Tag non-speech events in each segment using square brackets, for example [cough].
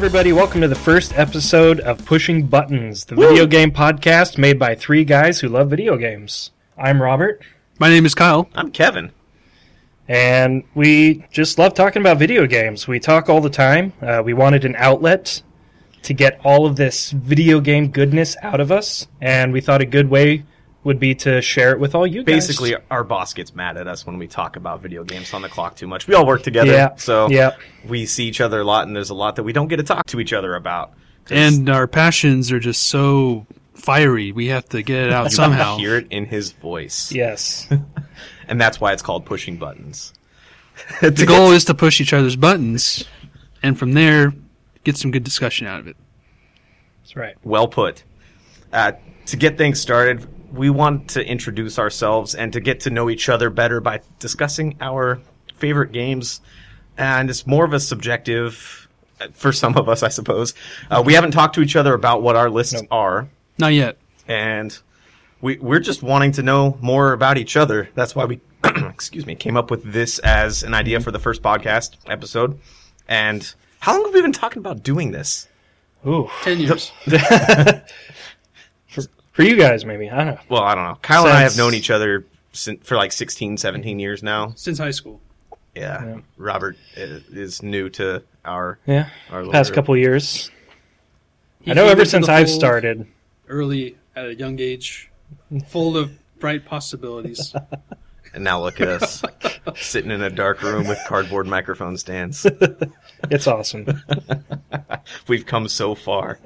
everybody. Welcome to the first episode of Pushing Buttons, the video game podcast made by three guys who love video games. I'm Robert, My name is Kyle. I'm Kevin. and we just love talking about video games. We talk all the time. Uh, we wanted an outlet to get all of this video game goodness out of us, and we thought a good way would be to share it with all you guys. Basically, our boss gets mad at us when we talk about video games on the clock too much. We all work together, Yeah. so Yeah. we see each other a lot, and there's a lot that we don't get to talk to each other about. And our passions are just so fiery. We have to get it out you somehow. [laughs] hear it in his voice, yes. [laughs] and that's why it's called pushing buttons. [laughs] The goal is to push each other's buttons, and from there, get some good discussion out of it. That's right. Well put. Uh, to get things started, we want to introduce ourselves and to get to know each other better by discussing our favorite games. And it's more of a subjective, for some of us, I suppose. Uh, we haven't talked to each other about what our lists Nope. are, Not yet. and we, we're just wanting to know more about each other. That's why we, [clears throat] excuse me, came up with this as an idea for the first podcast episode. And how long have we been talking about doing this? Ooh. Ten years. [laughs] For you guys, maybe. I don't know. well, I don't know. Kyle and I have known each other sin for like 16, 17 years now. Since high school. Yeah. Yeah. Robert i- is new to our Yeah. our little Past group. couple years. He I know came ever into since the I've fold started. Early, at a young age, full of bright possibilities. [laughs] And now look at us [laughs] sitting in a dark room with cardboard microphone stands. [laughs] It's awesome. We've come so far.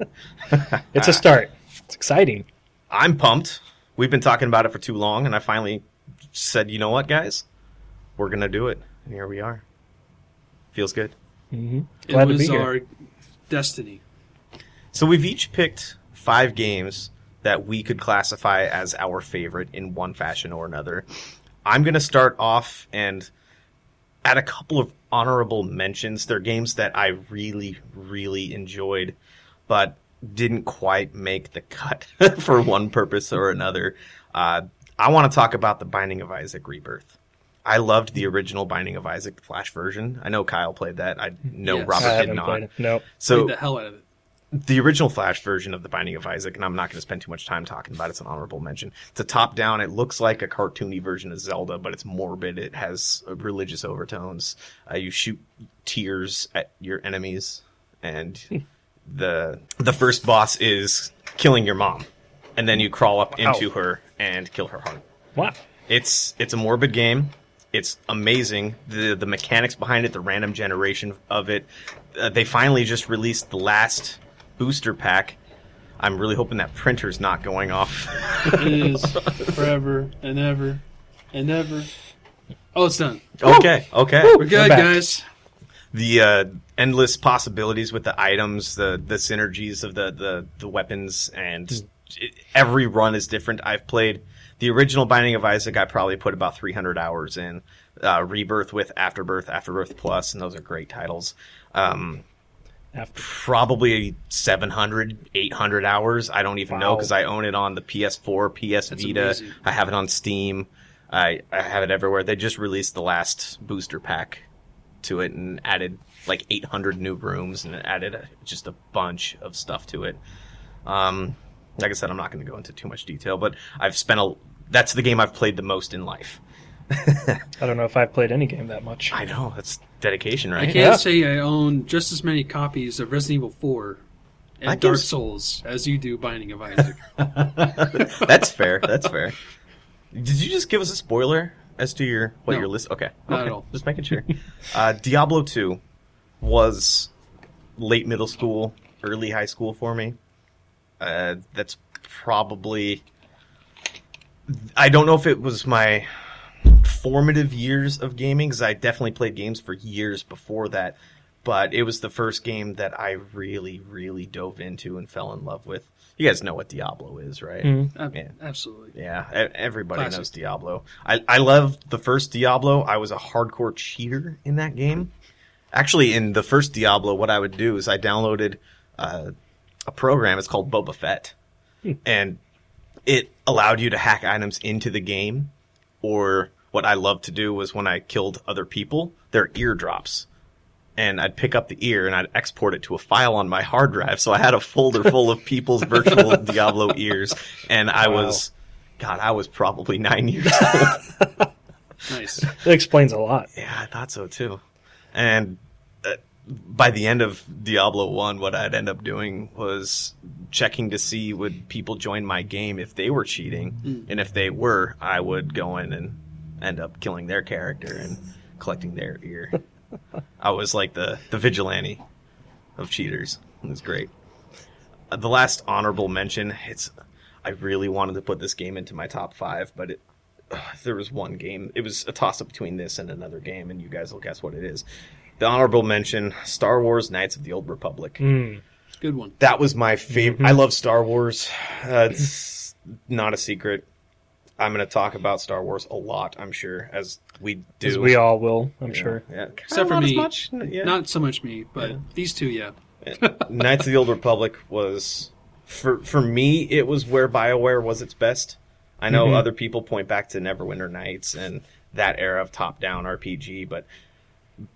It's a start. It's exciting. I'm pumped. We've been talking about it for too long, and I finally said, you know what, guys? We're going to do it. And here we are. Feels good. Mm-hmm. it Glad to was be here. our destiny. So we've each picked five games that we could classify as our favorite in one fashion or another. I'm going to start off and add a couple of honorable mentions. They're games that I really, really enjoyed, but didn't quite make the cut [laughs] for one purpose or another. Uh, I want to talk about the Binding of Isaac Rebirth. I loved the original Binding of Isaac Flash version. I know Kyle played that. I know Yes. Robert I did haven't not. played it. Nope. So Played the hell out of it. the original Flash version of the Binding of Isaac, and I'm not going to spend too much time talking about it. It's an honorable mention. It's a top down. It looks like a cartoony version of Zelda, but it's morbid. It has uh, religious overtones. Uh, you shoot tears at your enemies, and [laughs] the the first boss is killing your mom, and then you crawl up into her and kill her heart. Wow. It's it's a morbid game. It's amazing. The the mechanics behind it, the random generation of it. Uh, they finally just released the last booster pack. I'm really hoping that printer's not going off. It is [laughs] forever and ever and ever. Oh, it's done. okay, okay. We're good, back. guys. The uh, endless possibilities with the items, the the synergies of the the, the weapons, and it, every run is different. I've played the original Binding of Isaac. I probably put about 300 hours in. Uh, Rebirth with Afterbirth, Afterbirth Plus, and those are great titles. Um, After probably 700 800 hours i don't even know because i own it on the ps4 ps That's vita amazing. i have it on steam I, I have it everywhere they just released the last booster pack to it and added like 800 new rooms and added a, just a bunch of stuff to it um, like i said i'm not going to go into too much detail but i've spent a that's the game i've played the most in life [laughs] I don't know if I've played any game that much. i know that's dedication right? I right can't Yeah. say I own just as many copies of Resident Evil 4 and I Dark guess- Souls as you do Binding of Isaac. [laughs] that's fair. That's fair. Did you just give us a spoiler as to your what No. your list? Okay, Not okay. at all. Just making sure. [laughs] uh, Diablo two was late middle school, early high school for me. Uh, that's probably. I don't know if it was my formative years of gaming because I definitely played games for years before that, but it was the first game that I really, really dove into and fell in love with. You guys know what Diablo is, right? Mhm. Yeah. Absolutely. Yeah, e- everybody Classic. knows Diablo. I, I loved the first Diablo. I was a hardcore cheater in that game. Actually, in the first Diablo, what I would do is I downloaded uh, a program. It's called Boba Fett, and it allowed you to hack items into the game. Or what I loved to do was when I killed other people, their eardrops and I'd pick up the ear and I'd export it to a file on my hard drive. So I had a folder full of people's [laughs] virtual Diablo ears, and I Wow. was, God, I was probably nine years [laughs] old. Nice. It explains a lot. yeah, I thought so too. And uh, by the end of Diablo One, what I'd end up doing was checking to see would people join my game if they were cheating, and if they were, I would go in and end up killing their character and collecting their ear. [laughs] I was like the the vigilante of cheaters. It was great. Uh, the last honorable mention, it's I really wanted to put this game into my top five, but it, uh, there was one game. It was a toss up between this and another game, and you guys will guess what it is. The honorable mention: Star Wars: Knights of the Old Republic. Mm. Good one. That was my favorite. I love Star Wars. Uh, it's not a secret. I'm going to talk about Star Wars a lot. I'm sure, as we do. As we all will, I'm Yeah, sure. Yeah, Except for not as me. much. Yeah. Not so much me, but Yeah. these two, yeah. [laughs] Knights of the Old Republic was for for me it was where BioWare was its best. I know Mhm. other people point back to Neverwinter Nights and that era of top-down RPG, but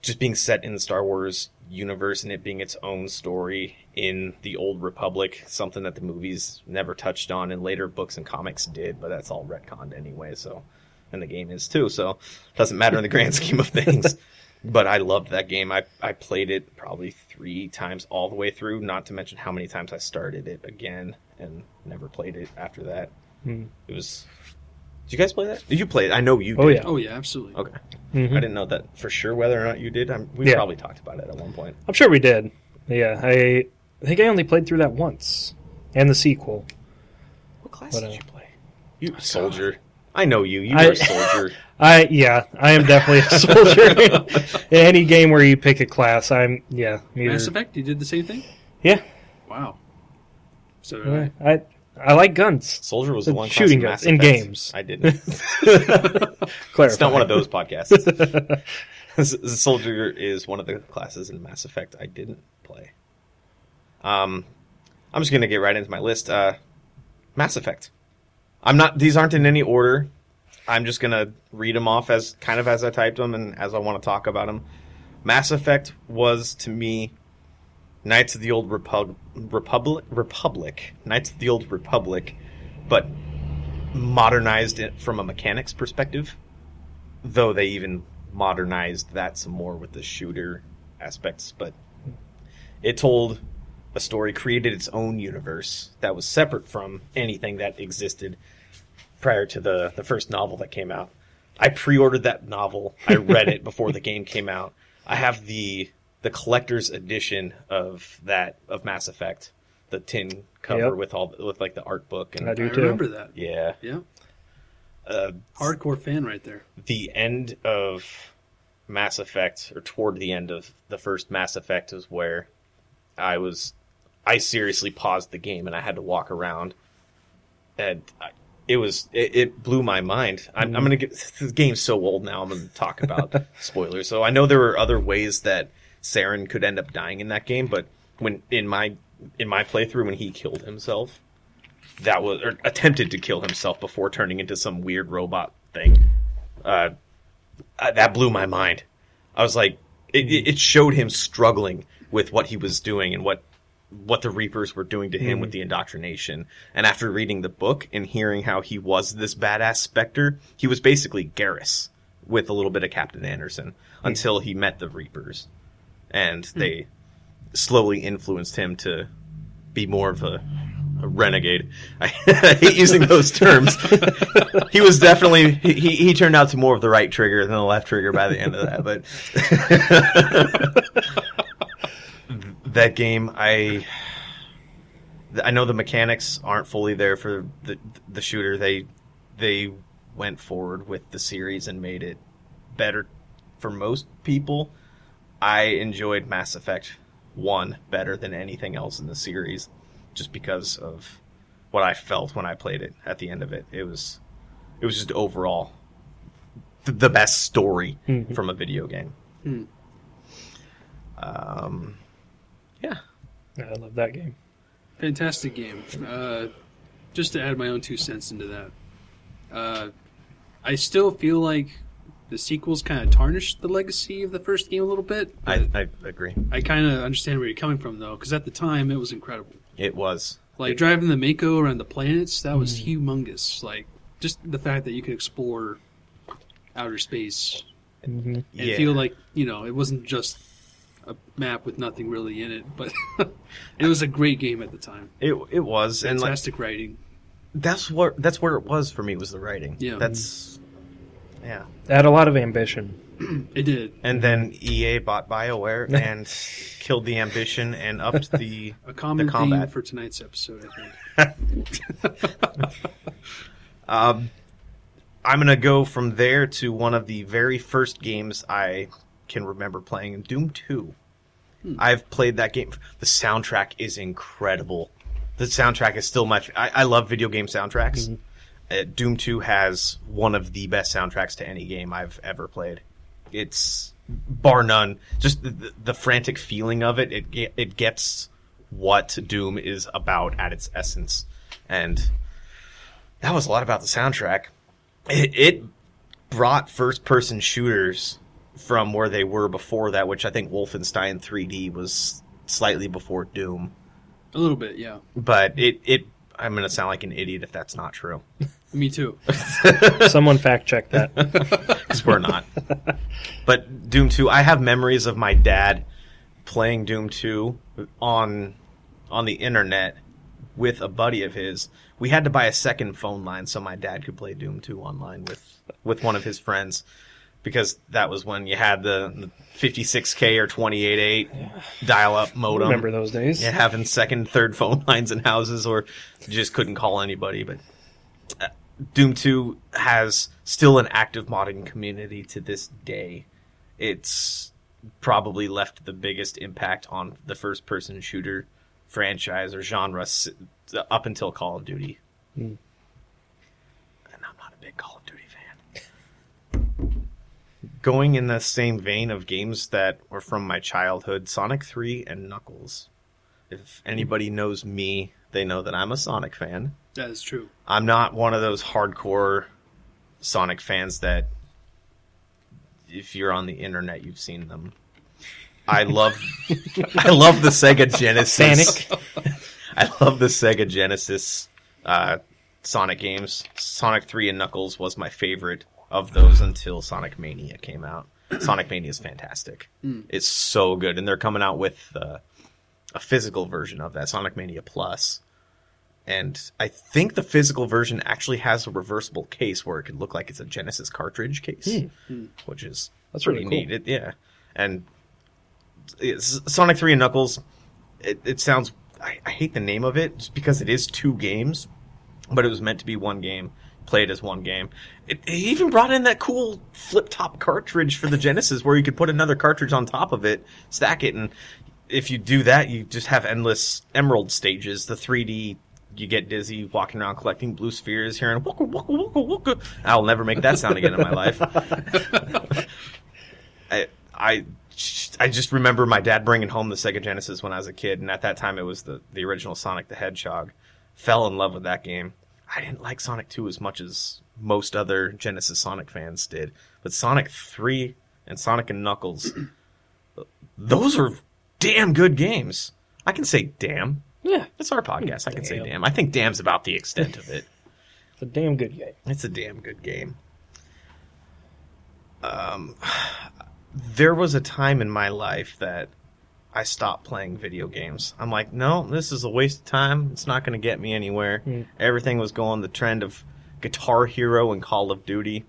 just being set in the Star Wars universe and it being its own story in the Old Republic, something that the movies never touched on and later books and comics did, but that's all retconned anyway, so and the game is too, so it doesn't matter in the grand [laughs] scheme of things. But I loved that game. I, I played it probably three times all the way through, not to mention how many times I started it again and never played it after that. Hmm. It was. Did you guys play that? Did you play it? I know you did. Oh, yeah. Oh, yeah, absolutely. Okay. Mhm. I didn't know that for sure whether or not you did. I'm, we Yeah. probably talked about it at one point. I'm sure we did. Yeah, I, I think I only played through that once, and the sequel. What class But, did uh, you play? You soldier. I know you. You are were a soldier. [laughs] I yeah, I am definitely a soldier. [laughs] In any game where you pick a class, I'm yeah. Either, Mass Effect, you did the same thing? Yeah, Wow. So yeah, I. I I like guns. Soldier was the The one shooting Mass guns in games. I didn't. [laughs] It's not one of those podcasts. S- Soldier is one of the classes in Mass Effect I didn't play. Um, I'm just gonna get right into my list. Uh, Mass Effect. I'm not. These aren't in any order. I'm just gonna read them off as kind of as I typed them and as I want to talk about them. Mass Effect was to me Knights of the Old Repub- Republic. Republic. Knights of the Old Republic, but modernized it from a mechanics perspective. Though they even modernized that some more with the shooter aspects, but it told a story, created its own universe that was separate from anything that existed prior to the the first novel that came out. I pre-ordered that novel. I read it [laughs] before the game came out. I have the the collector's edition of that of Mass Effect, the tin cover Yep. with all with like the art book and I do I too. remember that. yeah. Yeah. Uh, Hardcore fan right there. the end of Mass Effect, or toward the end of the first Mass Effect, is where I was. I seriously paused the game and I had to walk around, and I, it was it, it blew my mind. I'm, I'm gonna get [laughs] the game's so old now. I'm gonna talk about [laughs] spoilers. So I know there were other ways that Saren could end up dying in that game, but when in my in my playthrough when he killed himself, that was or attempted to kill himself before turning into some weird robot thing. Uh, uh, that blew my mind. I was like, it, it it showed him struggling with what he was doing and what what the Reapers were doing to him with mm-hmm. the indoctrination. And after reading the book and hearing how he was this badass Spectre, he was basically Garrus with a little bit of Captain Anderson hmm. until he met the Reapers, and hmm. they slowly influenced him to be more of a, a renegade. [laughs] I hate using those terms. [laughs] he was definitely he, he he turned out to more of the right trigger than the left trigger by the end of that. But [laughs] that game, I I know the mechanics aren't fully there for the the shooter. They they went forward with the series and made it better for most people. I enjoyed Mass Effect 1 better than anything else in the series just because of what I felt when I played it at the end of it. It was it was just overall th- the best story Mhm. from a video game. Hmm. Um yeah. I love that game. Fantastic game. Uh, just to add my own two cents into that, uh, I still feel like the sequels kind of tarnished the legacy of the first game a little bit. I, I agree. I kind of understand where you're coming from though, because at the time it was incredible. It was. Like It- driving the Mako around the planets, that was Mm. humongous. Like just the fact that you could explore outer space Mhm. and yeah. feel like you know it wasn't just a map with nothing really in it, but [laughs] it was a great game at the time. it it was, and like Fantastic writing. that's what that's where it was for me was the writing. Yeah. that's yeah. It had a lot of ambition. [clears throat] It did And then EA bought BioWare [laughs] and killed the ambition and upped the. [laughs] a common The theme combat. for tonight's episode. I think. Um, I'm gonna go from there to one of the very first games I can remember playing, Doom Two. I've played that game. The soundtrack is incredible. The soundtrack is still my. f- I, I love video game soundtracks. Uh, Doom Two has one of the best soundtracks to any game I've ever played. It's bar none. Just the, the, the frantic feeling of it. It it gets what Doom is about at its essence, and that was a lot about the soundtrack. It, it brought first person shooters from where they were before that, which I think Wolfenstein 3D was slightly before Doom. a little bit, yeah. But it, it I'm going to sound like an idiot if that's not true. [laughs] Me too. [laughs] Someone fact check that. [laughs] Because we're not. but Doom 2, I have memories of my dad playing Doom 2 on on the internet with a buddy of his. We had to buy a second phone line so my dad could play Doom 2 online with with one of his friends because that was when you had the, the 56k or 28.8 dial up modem. Remember those days? Yeah, having second, third phone [laughs] lines in houses, or just couldn't call anybody. But uh, Doom Two has still an active modding community to this day. It's probably left the biggest impact on the first-person shooter franchise or genre up until Call of Duty. Hmm. And I'm not a big Call of Duty fan. Going in the same vein of games that were from my childhood, Sonic 3 and Knuckles. If anybody knows me, they know that I'm a Sonic fan. That is true. I'm not one of those hardcore Sonic fans that if you're on the internet you've seen them. I love [laughs] I love the Sega Genesis. Sonic. [laughs] I love the Sega Genesis uh, Sonic games. Sonic 3 and Knuckles was my favorite of those until Sonic Mania came out. [clears throat] Sonic Mania is fantastic. Mm. It's so good, and they're coming out with uh, a physical version of that, Sonic Mania Plus. And I think the physical version actually has a reversible case where it could look like it's a Genesis cartridge case, hmm. Hmm. which is That's pretty really cool. neat. It, yeah, and it's, Sonic Three and Knuckles. It, it sounds. I, I hate the name of it just because it is two games, but it was meant to be one game. Played as one game. It, even brought in that cool flip top cartridge for the Genesis, where you could put another cartridge on top of it, stack it, and if you do that, you just have endless emerald stages. The 3D, you get dizzy walking around collecting blue spheres, hearing wooka wooka wooka wooka. I'll never make that sound again in my life. [laughs] I, I, I just remember my dad bringing home the Sega Genesis when I was a kid, and at that time it was the the original Sonic the Hedgehog. Fell in love with that game. I didn't like Sonic 2 as much as most other Genesis Sonic fans did, but Sonic 3 and Sonic and Knuckles, [clears throat] those are damn good games. I can say damn. Yeah, It's our podcast. I can say Damn. damn. I think damn's about the extent of it. [laughs] it's a damn good game. It's a damn good game. Um, [sighs] there was a time in my life that I stopped playing video games. I'm like, no, this is a waste of time. It's not going to get me anywhere. Mm. Everything was going the trend of Guitar Hero and Call of Duty.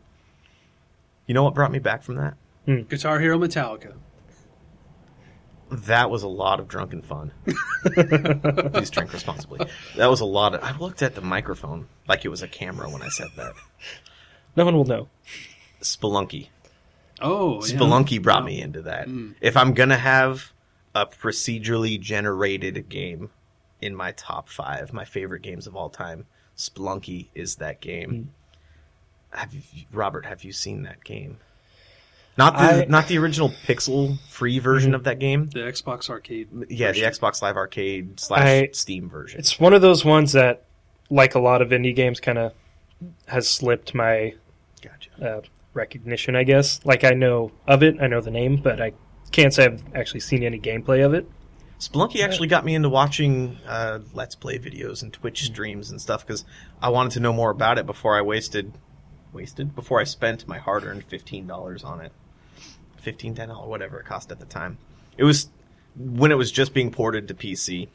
You know what brought me back from that? Guitar Hero Metallica. That was a lot of drunken fun. [laughs] Please drink responsibly. That was a lot of. I looked at the microphone like it was a camera when I said that. No one will know. Spelunky. Oh, yeah. Spelunky brought Yeah. me into that. Mm. If I'm gonna have a procedurally generated game in my top five, my favorite games of all time, Spelunky is that game. Have you, Robert? Have you seen that game? Not the I- not the original pixel free version of that game. The Xbox Arcade. Yeah, the. Xbox Live Arcade slash I- Steam version. It's one of those ones that, like a lot of indie games, kind of has slipped my Gotcha. uh, recognition, I guess. Like I know of it, I know the name, but I can't say I've actually seen any gameplay of it. Spelunky actually got me into watching uh, Let's Play videos and Twitch streams and stuff because I wanted to know more about it before I wasted wasted before I spent my hard earned fifteen dollars on it. Fifteen, ten dollars, whatever it cost at the time. It was when it was just being ported to PC,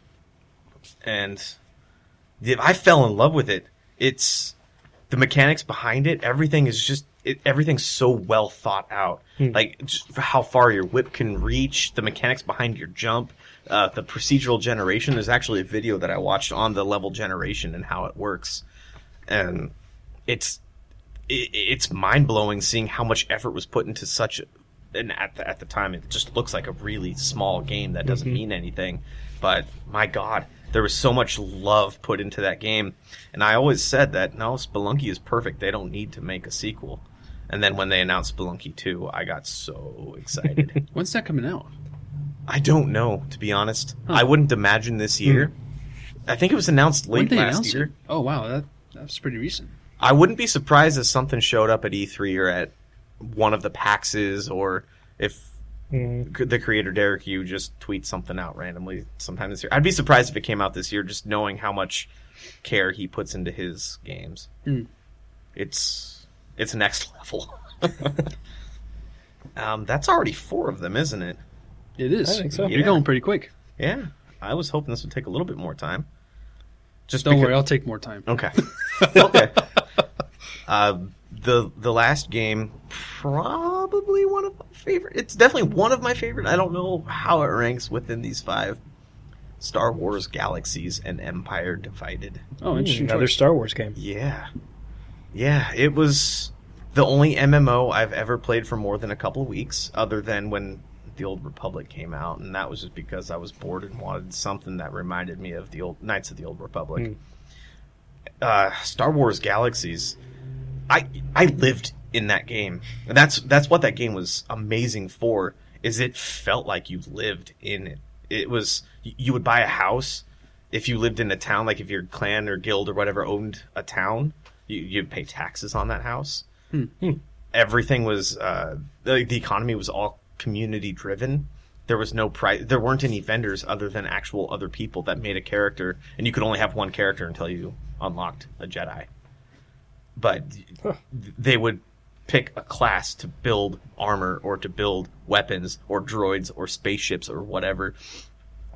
and the, I fell in love with it. It's the mechanics behind it. Everything is just it, everything's so well thought out. Like just how far your whip can reach, the mechanics behind your jump, uh, the procedural generation. There's actually a video that I watched on the level generation and how it works, and it's it, it's mind blowing seeing how much effort was put into such. And at the, at the time, it just looks like a really small game that doesn't mean anything. But my God, there was so much love put into that game, and I always said that no, Spelunky is perfect. They don't need to make a sequel. And then when they announced Spelunky 2, I got so excited. [laughs] When's that coming out? I don't know, to be honest. I wouldn't imagine this year. I think it was announced late they last announce year. it? Oh wow, that that's pretty recent. I wouldn't be surprised if something showed up at E3 or at one of the PAXs, or if Mm. the creator Derek Yu just tweets something out randomly sometime this year. I'd be surprised if it came out this year, just knowing how much care he puts into his games. Mm. It's it's next level. [laughs] um, that's already four of them, isn't it? It is. I think so. You're going pretty quick. Yeah, I was hoping this would take a little bit more time. Just Don't because- worry, I'll take more time. Okay. [laughs] okay. Uh, the the last game probably one of my favorite. It's definitely one of my favorite. I don't know how it ranks within these five. Star Wars Galaxies An Empire Divided. Oh, interesting. Another. Star Wars game. Yeah. Yeah, it was the only MMO I've ever played for more than a couple of weeks, other than when the Old Republic came out, and that was just because I was bored and wanted something that reminded me of the old Knights of the Old Republic. Hmm. Uh, Star Wars Galaxies, I I lived in that game. And that's that's what that game was amazing for. Is it felt like you lived in it. It was you would buy a house if you lived in a town, like if your clan or guild or whatever owned a town, you, you'd pay taxes on that house. Everything was uh, the, the economy was all community driven. There was no price. There weren't any vendors other than actual other people that made a character, and you could only have one character until you unlocked a Jedi. But th- they would pick a class to build armor or to build weapons or droids or spaceships or whatever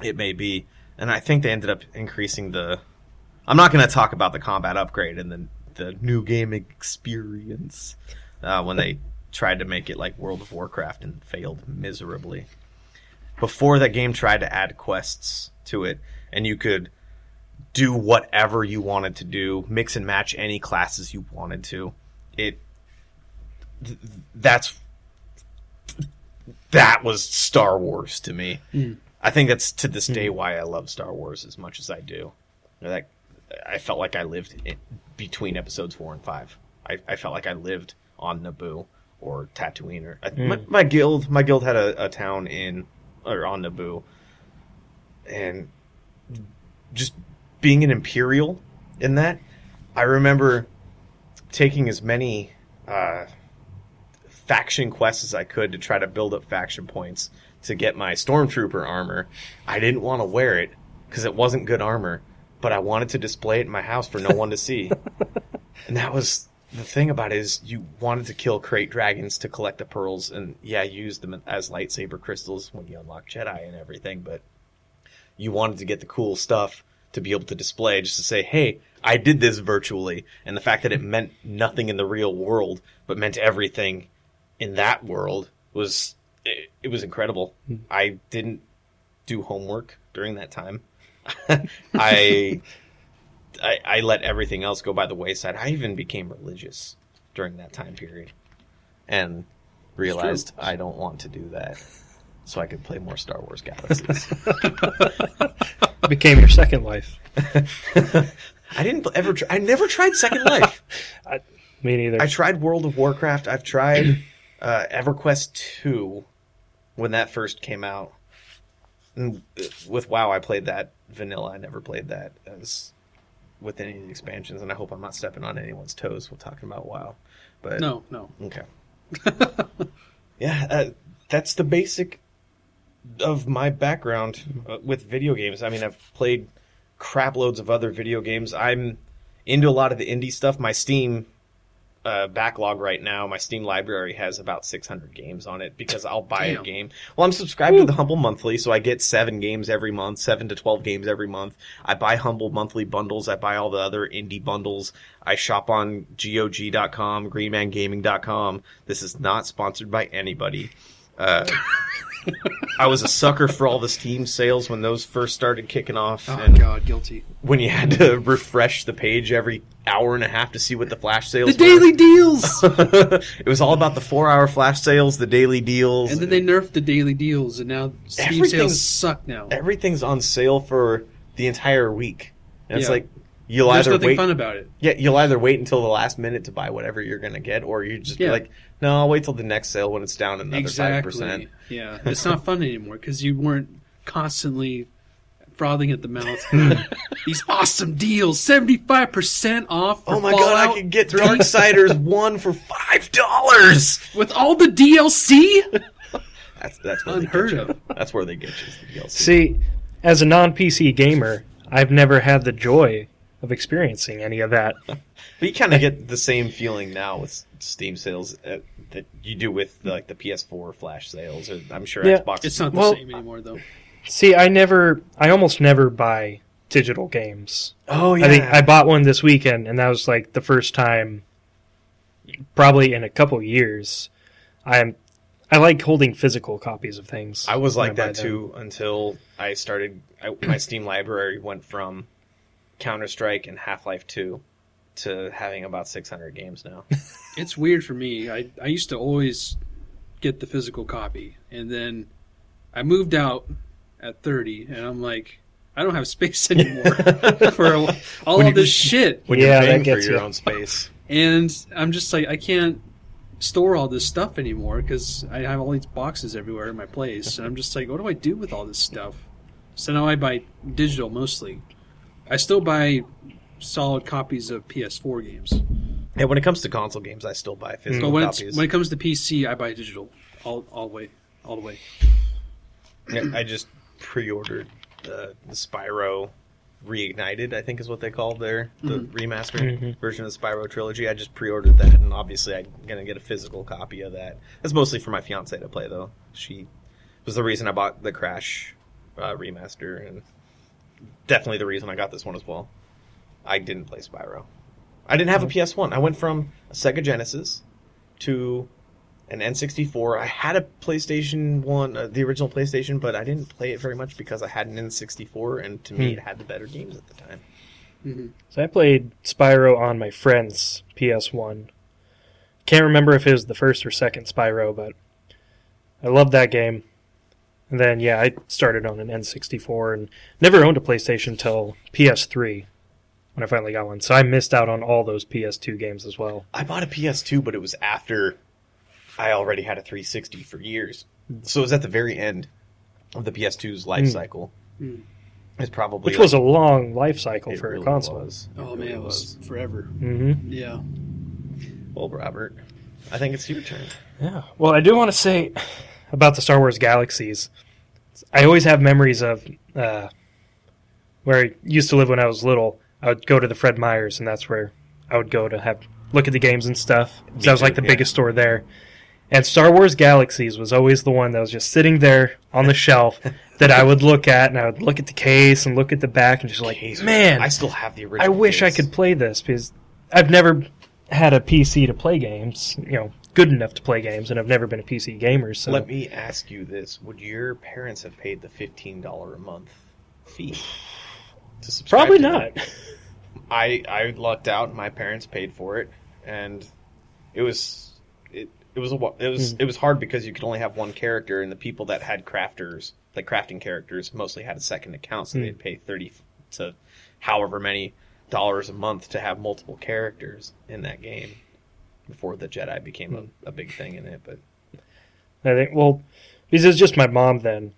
it may be. And I think they ended up increasing the. I'm not going to talk about the combat upgrade and the the new game experience uh, when they tried to make it like World of Warcraft and failed miserably. Before that game tried to add quests to it, and you could do whatever you wanted to do, mix and match any classes you wanted to. It th- that's that was Star Wars to me. I think that's to this day why I love Star Wars as much as I do. That I felt like I lived between episodes four and five. I, I felt like I lived on Naboo or Tatooine or I, my, my guild. My guild had a, a town in or on Naboo, and just being an Imperial in that, I remember taking as many uh, faction quests as I could to try to build up faction points to get my stormtrooper armor. I didn't want to wear it because it wasn't good armor, but I wanted to display it in my house for no one to see. [laughs] and that was the thing about it is you wanted to kill krayt dragons to collect the pearls and yeah, use them as lightsaber crystals when you unlock Jedi and everything, but you wanted to get the cool stuff to be able to display just to say, hey, I did this virtually. And the fact that it meant nothing in the real world, but meant everything in that world was, it, it was incredible. Hmm. I didn't do homework during that time. [laughs] I, I, I let everything else go by the wayside. I even became religious during that time period and realized I don't want to do that. So I could play more Star Wars Galaxies. [laughs] Became your second life. [laughs] I didn't ever. Try, I never tried Second Life. Me neither. I tried World of Warcraft. I've tried uh, EverQuest two when that first came out. And with WoW, I played that vanilla. I never played that as with any of the expansions. And I hope I'm not stepping on anyone's toes while talking about WoW. But No, no. okay. [laughs] Yeah, uh, that's the basic of my background uh, with video games. I mean, I've played crap loads of other video games. I'm into a lot of the indie stuff. My Steam uh, backlog right now, my Steam library has about 600 games on it because I'll buy a game. Well, I'm subscribed to the Humble Monthly, so I get seven games every month, seven to 12 games every month. I buy Humble Monthly bundles. I buy all the other indie bundles. I shop on GOG.com, GreenManGaming.com. This is not sponsored by anybody. Uh, [laughs] I was a sucker for all the Steam sales when those first started kicking off. Oh and god, guilty. when you had to refresh the page every hour and a half to see what the flash sales The were. daily deals. [laughs] it was all about the four hour flash sales, the daily deals. and then they nerfed the daily deals, and now Steam sales suck now. everything's on sale for the entire week. And it's like you'll There's either nothing wait fun about it. Yeah, you'll either wait until the last minute to buy whatever you're gonna get, or you just be like, No, I'll wait till the next sale when it's down another five Exactly. percent. Yeah, it's not fun anymore because you weren't constantly frothing at the mouth. [laughs] These awesome deals, seventy five percent off. For Oh my god, I Fallout could get 3 Darksiders [laughs] one for five dollars. with all the DLC. That's that's where Unheard they get of. That's where they get you. the DLC. See, as a non PC gamer, I've never had the joy of experiencing any of that. [laughs] But you kind of get the same feeling now with Steam sales uh, that you do with like the PS4 flash sales, or I'm sure Yeah. Xbox. It's not the Well- same anymore though. See, I never, I almost never buy digital games. Oh yeah. I think I bought one this weekend, and that was like the first time, probably in a couple years. I'm, I like holding physical copies of things. I was like buy that too until I started. I, my Steam library went from Counter Strike and Half Life Two to having about 600 games now. [laughs] It's weird for me. I I used to always get the physical copy, and then I moved out at thirty, and I'm like, I don't have space [laughs] anymore [laughs] for all When of this shit. when Yeah, you're that paying for your you. own space. and I'm just like I can't store all this stuff anymore because I have all these boxes everywhere in my place, and I'm just like, what do I do with all this stuff? So now I buy digital mostly. I still buy solid copies of PS4 games, Yeah, when it comes to console games, I still buy but physical when copies. it's, when it comes to PC, I buy digital all all the way, all the way. Yeah, I just pre-ordered the, the Spyro Reignited, I think is what they call their the remastered Mhm. version of the Spyro trilogy. I just pre-ordered that, and obviously I'm gonna get a physical copy of that. That's mostly for my fiance to play, though. She was the reason I bought the Crash uh, remaster, and definitely the reason I got this one as well. I didn't play Spyro. I didn't have a PS1. I went from a Sega Genesis to an N64. I had a PlayStation One, uh, the original PlayStation, but I didn't play it very much because I had an N64, and to me, Hmm. it had the better games at the time. hmm So I played Spyro on my friend's PS1. Can't remember if it was the first or second Spyro, but I loved that game. And then yeah, I started on an N64 and never owned a PlayStation till PS3 when I finally got one. So I missed out on all those PS2 games as well. I bought a PS2, but it was after I already had a 360 for years, so it was at the very end of the PS2's life Hmm. cycle. Hmm. It's probably Which was a long life cycle for really a console. was. It Oh really man, it was forever. hmm Yeah. Well, Robert, I think it's your turn. Yeah. Well, I do want to say about the Star Wars Galaxies. I always have memories of uh, where I used to live when I was little. I would go to the Fred Meyers, and that's where I would go to have look at the games and stuff. Me that was like the yeah. biggest store there. And Star Wars Galaxies was always the one that was just sitting there on the shelf that I would look at, and I would look at the case and look at the back, and just like, Case- man, I still have the original. I wish I could play this because I've never had a PC to play games, you know, good enough to play games, and I've never been a PC gamer. So Let me ask you this: Would your parents have paid the fifteen dollar a month fee? To subscribe probably to not. I I lucked out. My parents paid for it, and it was it it was a it was Hmm. it was hard because you could only have one character, and the people that had crafters like crafting characters mostly had a second account, so Hmm. they'd pay thirty to however many dollars a month to have multiple characters in that game before the Jedi became Hmm. a, a big thing in it, but. I think well, because it was just my mom then,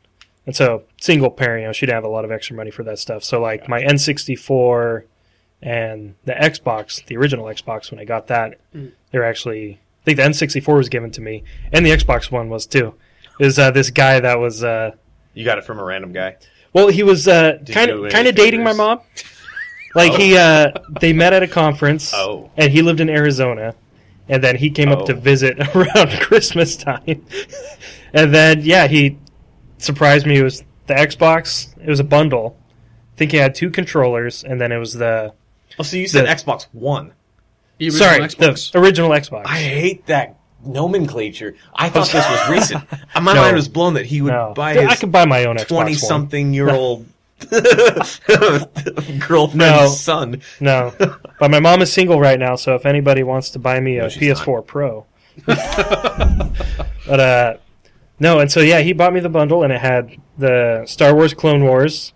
and so single parent, you know, she didn't have a lot of extra money for that stuff. So like my N64 and the Xbox, the original Xbox, when I got that, Mm. they were actually I think the N64 was given to me, and the Xbox One was too. Is uh, this guy that was uh, You got it from a random guy. well, he was uh, kind of kind of dating my mom. Like he, uh, they met at a conference, [laughs] Oh. and he lived in Arizona, and then he came up to Oh. visit [laughs] around Christmas time, [laughs] and then yeah, he surprised me. It was the Xbox. It was a bundle. I think he had two controllers, and then it was the Oh, so you said The- Xbox One. The original sorry, Xbox. the original Xbox. I hate that nomenclature. I thought this was [laughs] recent. My No. mind was blown that he would no, buy I his could buy my own Xbox One. twenty-something-year-old [laughs] girlfriend's No. son. No, but my mom is single right now, so if anybody wants to buy me a No, she's PS4 Pro, [laughs] but uh, no, and so yeah, he bought me the bundle, and it had the Star Wars Clone Wars,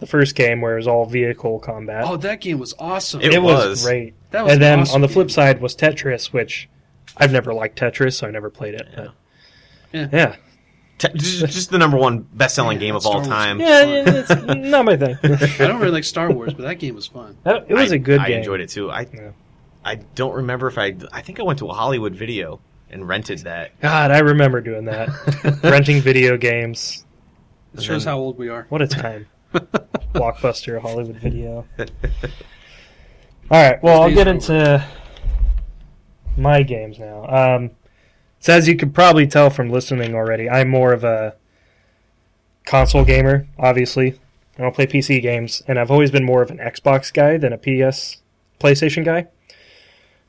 the first game where it was all vehicle combat. oh, that game was awesome. It it was, was. great. That was and then awesome on the game. flip side was Tetris, which I've never liked Tetris, so I never played it. But Yeah. yeah, Te- just, just the number one best-selling Yeah, game of Star all Wars. time. yeah, yeah, it's not my thing. [laughs] [laughs] I don't really like Star Wars, but that game was fun. it was I- a good game. I game. enjoyed it too. I Yeah. I don't remember if I I think I went to a Hollywood video and rented that. God, I remember doing that, [laughs] renting video games. It shows then- how old we are. What a time. Blockbuster, Hollywood Video. All right, well, I'll get into my games now. Um, so, as you could probably tell from listening already, I'm more of a console gamer, obviously. I don't play PC games, and I've always been more of an Xbox guy than a PS PlayStation guy.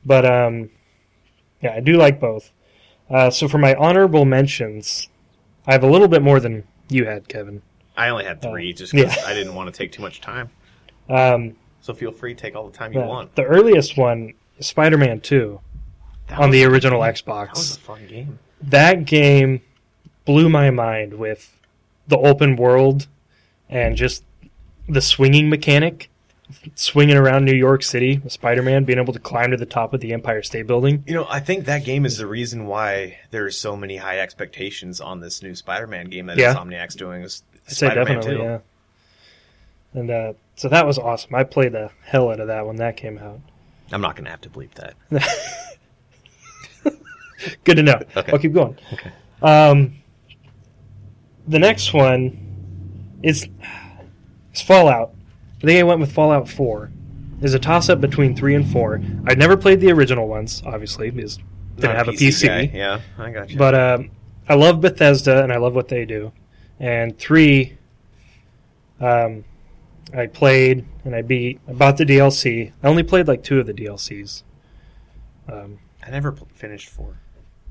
But, um, yeah, I do like both. Uh, so, for my honorable mentions, I have a little bit more than you had, Kevin. I only had three just because Yeah. I didn't want to take too much time. Um, So feel free to take all the time you the, want. the earliest one, Spider Man 2, That on the original. Xbox. That was a fun game. that game blew my mind with the open world and just the swinging mechanic. Swinging around New York City with Spider Man, being able to climb to the top of the Empire State Building. You know, I think that game is the reason why there's so many high expectations on this new Spider-Man game that Yeah. Insomniac's doing. Is I'd Spider-Man definitely, 2. yeah. And uh, so that was awesome. I played the hell out of that when that came out. I'm not going to have to bleep that. [laughs] Good to know. Okay. I'll keep going. Okay. Um, the next one is, is Fallout. I think I went with Fallout 4. There's a toss up between 3 and 4. I'd never played the original ones, obviously, because didn't Not have a PC. guy. Yeah, I got you. But um, I love Bethesda and I love what they do. And 3, um, I played and I beat. I bought the DLC. I only played like two of the DLCs. Um, I never pl- finished four.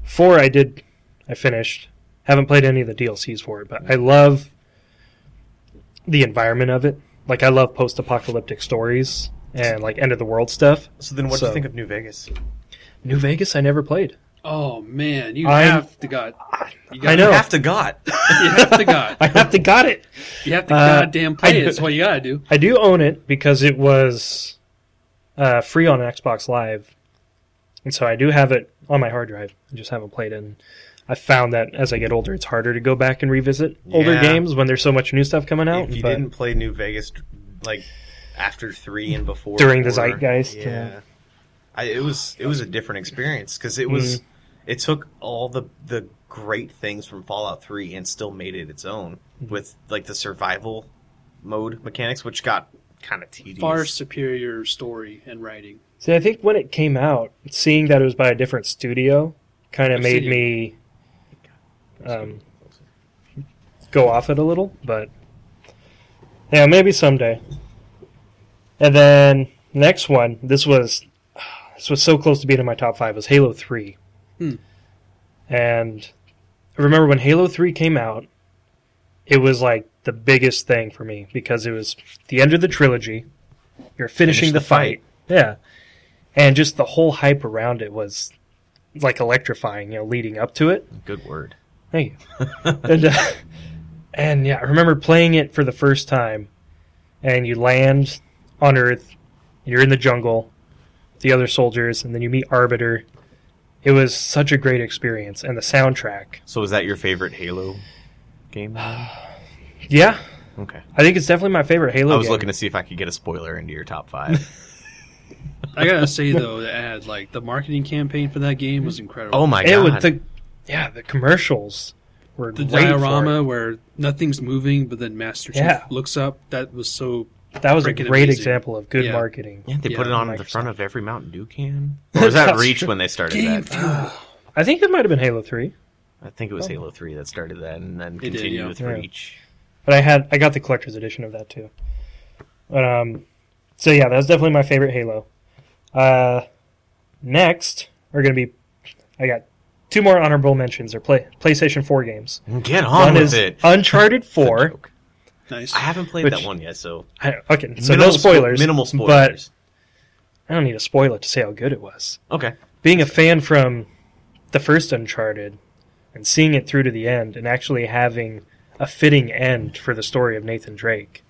Four, I did. I finished. Haven't played any of the DLCs for it, but I love the environment of it. Like I love post-apocalyptic stories and like end of the world stuff. So then, what do So- you think of New Vegas? New Vegas, I never played. Oh man, you I'm- have to got. You I know. You have to got. [laughs] You have to got. [laughs] I have to got it. You have to Uh, goddamn play I- it. That's what you gotta do. I do own it because it was uh, free on Xbox Live, and so I do have it on my hard drive. I just haven't played it. And I found that as I get older, it's harder to go back and revisit older games when there's so much new stuff coming out. if you but- didn't play New Vegas like after three and before During the zeitgeist, yeah, yeah. I, it was it was a different experience because it Mm. was it took all the the great things from Fallout Three and still made it its own Mm-hmm. with like the survival mode mechanics, which got kind of tedious. Far superior story and writing. See, I think when it came out, seeing that it was by a different studio kind of made me um, go off it a little. But yeah, maybe someday. And then next one, this was this was so close to being in my top five. Was Halo Three, Hmm. and I remember when Halo Three came out, it was like the biggest thing for me because it was the end of the trilogy. You're finishing Finish the, the fight. Yeah. And just the whole hype around it was like electrifying, you know, leading up to it. Good word. Thank you. [laughs] and, uh, and yeah, I remember playing it for the first time, and you land on Earth, you're in the jungle, the other soldiers, and then you meet Arbiter. It was such a great experience, and the soundtrack. So is that your favorite Halo game? [sighs] Yeah, okay. I think it's definitely my favorite Halo I was game. looking to see if I could get a spoiler into your top five. [laughs] I gotta say though, the ad, like the marketing campaign for that game was incredible. Oh my god! it god! was the yeah the commercials were the great for diorama it. where nothing's moving, but then Master Chief Yeah. looks up. That was so. That was a great amazing. example of good Yeah. marketing. yeah, they put it on the front of every Mountain Dew can. [laughs] Or was that Reach true. when they started Game that? fuel. I think it might have been Halo Three, I think it was Oh. Halo Three that started that, and then did, continued yeah. with Yeah. Reach. but I had I got the collector's edition of that too. But um, so yeah, that was definitely my favorite Halo. Uh, next are gonna be I got two more honorable mentions or play PlayStation Four games. Get on One with is it. Uncharted [laughs] Four. Joke. Nice. I haven't played Which- that one yet, so I, okay, so minimal no spoilers. Spo- minimal But spoilers. I don't need to spoil it to say how good it was. okay. being a fan from the first Uncharted and seeing it through to the end and actually having a fitting end for the story of Nathan Drake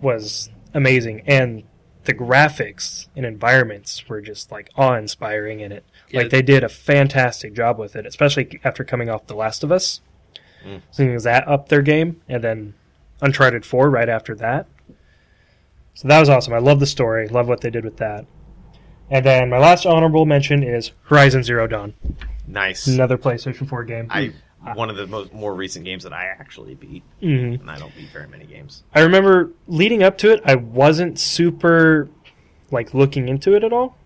was amazing. And the graphics and environments were just like awe inspiring in it. Yeah. Like they did a fantastic job with it, especially after coming off The Last of Us. Mm. Seeing as that up their game, and then Uncharted 4 right after that. So that was awesome. I love the story, love what they did with that. And then my last honorable mention is Horizon Zero Dawn, Nice. another PlayStation 4 game. I one of the most more recent games that I actually beat, hmm and I don't beat very many games. I remember leading up to it, I wasn't super like looking into it at all.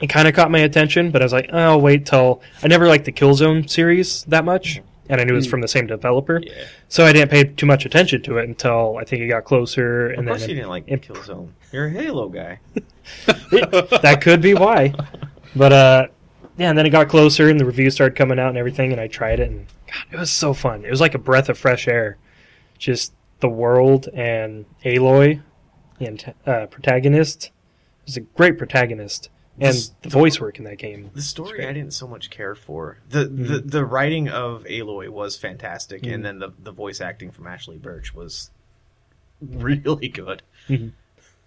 It kind of caught my attention, but I was like, oh, I'll wait till. I never liked the Killzone series that much, and I knew it was Mm. from the same developer, Yeah. so I didn't pay too much attention to it until I think it got closer, Of and course then you it- didn't like it- Killzone. You're a Halo guy. [laughs] [laughs] that could be why. But uh, yeah, and then it got closer, and the reviews started coming out and everything, and I tried it, and God, it was so fun. It was like a breath of fresh air. Just the world and Aloy, the ant- uh, protagonist, was a great protagonist, and This- the voice work in that game. The story. I didn't so much care for. The the, the writing of Aloy was fantastic, Mhm. and then the the voice acting from Ashly Burch was [laughs] really good. Mhm.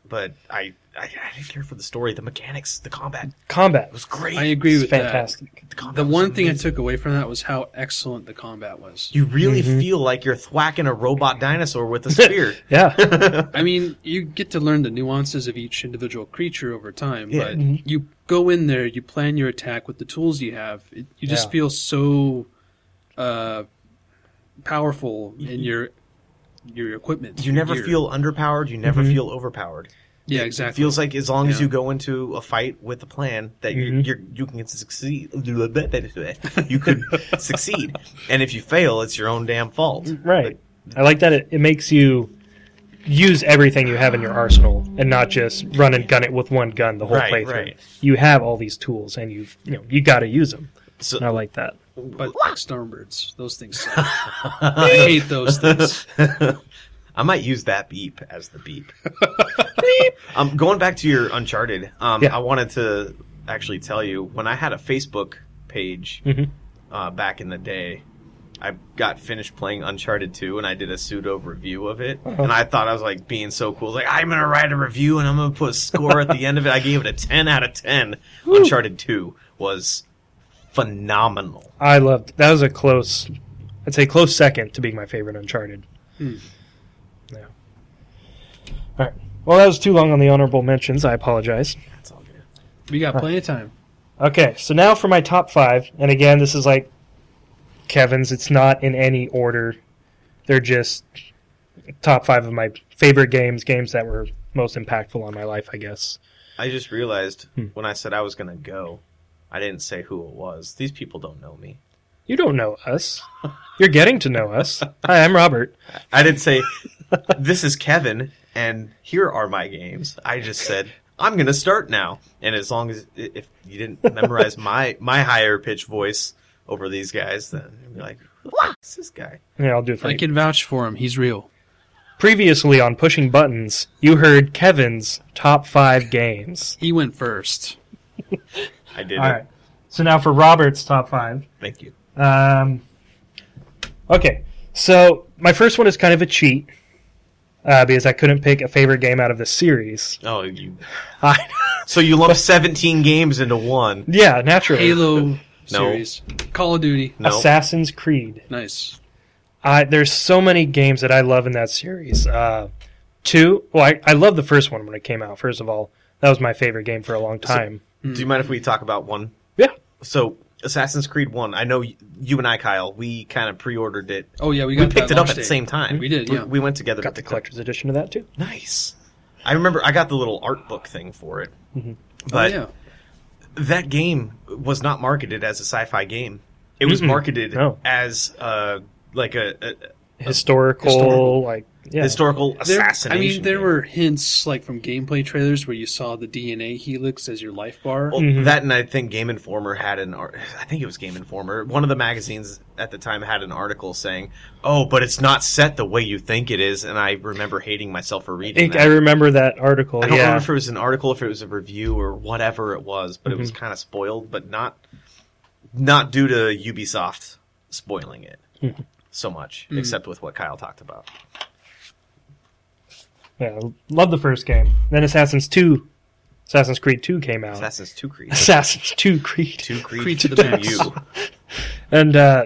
But I, I I didn't care for the story. The mechanics, the combat Combat was great. I agree was with that. fantastic. The, combat The one thing I took away from that was how excellent the combat was. You really Mhm. feel like you're thwacking a robot dinosaur with a spear. [laughs] Yeah, I mean, you get to learn the nuances of each individual creature over time, Yeah. but Mhm. you go in there, you plan your attack with the tools you have. It, you just Yeah. feel so uh, powerful in your your equipment. you never gear. feel underpowered. You never Mhm. feel overpowered. Yeah, It exactly. feels like as long as you go into a fight with a plan that you Mhm. you're, you can succeed. You could [laughs] succeed, and if you fail, it's your own damn fault. right. I like that it, it makes you use everything you have in your arsenal and not just run and gun it with one gun the whole Right, playthrough. right. You have all these tools and you've you know you got to use them. So, I like that. but like Stormbirds, those things. Suck. [laughs] I hate those things. [laughs] I might use that beep as the [laughs] beep. Um, going back to your Uncharted, um, Yeah. I wanted to actually tell you when I had a Facebook page Mhm. uh, back in the day. I got finished playing Uncharted 2 and I did a pseudo review of it. Uh-huh. And I thought I was like being so cool. Like, I'm going to write a review and I'm going to put a score at the end of it. I gave it a 10 out of 10. Uncharted 2 was phenomenal. I loved that was a close I'd say close second to being my favorite Uncharted. Hmm. Yeah. All right. Well, that was too long on the honorable mentions. I apologize. That's all good. We got plenty of time. Okay, so now for my top five, and again, this is like Kevin's. It's not in any order. They're just top five of my favorite games, games that were most impactful on my life, I guess. I just realized Hmm. when I said I was going to go, I didn't say who it was. These people don't know me. You don't know us. You're getting to know us. Hi, I'm Robert. [laughs] I didn't say, this is Kevin, and here are my games. I just said, I'm going to start now. And as long as, if you didn't [laughs] memorize my, my higher pitch voice over these guys, then you'd be like, what's this guy? Yeah, I'll do it for I you. can vouch for him. He's real. Previously on Pushing Buttons, you heard Kevin's top five games. He went first. I did [laughs] All it. right. So now for Robert's top five. Thank you. Um, okay, so my first one is kind of a cheat uh, because I couldn't pick a favorite game out of the series. Oh, you. I, [laughs] So you lumped 17 games into one. yeah, naturally. Halo series. Call of Duty. No. Assassin's Creed. Nice. I, there's so many games that I love in that series. Uh, two, well, I, I love the first one when it came out. First of all, That was my favorite game for a long time. Do you mind if we talk about one? yeah. So Assassin's Creed One. I know you and I, Kyle. We kind of pre-ordered it. Oh yeah, we We picked it up at the same time. We did, yeah. We, went together. Got the pick it collector's edition of that too. Nice. I remember I got the little art book thing for it. But oh, yeah. that game was not marketed as a sci-fi game. It was Mm-mm. marketed No. as uh, like a, a, Historical, Historical. like yeah. historical There- assassination. I mean, there game. were hints like from gameplay trailers where you saw the DNA helix as your life bar. Well, Mhm. that and I think Game Informer had an art. I think it was Game Informer. One of the magazines at the time had an article saying, "Oh, but it's not set the way you think it is." And I remember hating myself for reading. I reading think that. I remember that article. I don't yeah. remember if it was an article, if it was a review, or whatever it was, but it Mm-hmm. was kind of spoiled, but not not due to Ubisoft spoiling it Mm-hmm. so much, Mm. except with what Kyle talked about. Yeah, love the first game. Then Assassin's Two, Assassin's Creed Two came out. Assassin's Two Creed, Assassin's Two Creed, Two Creed, Creed to the [laughs] Two max. you. and uh,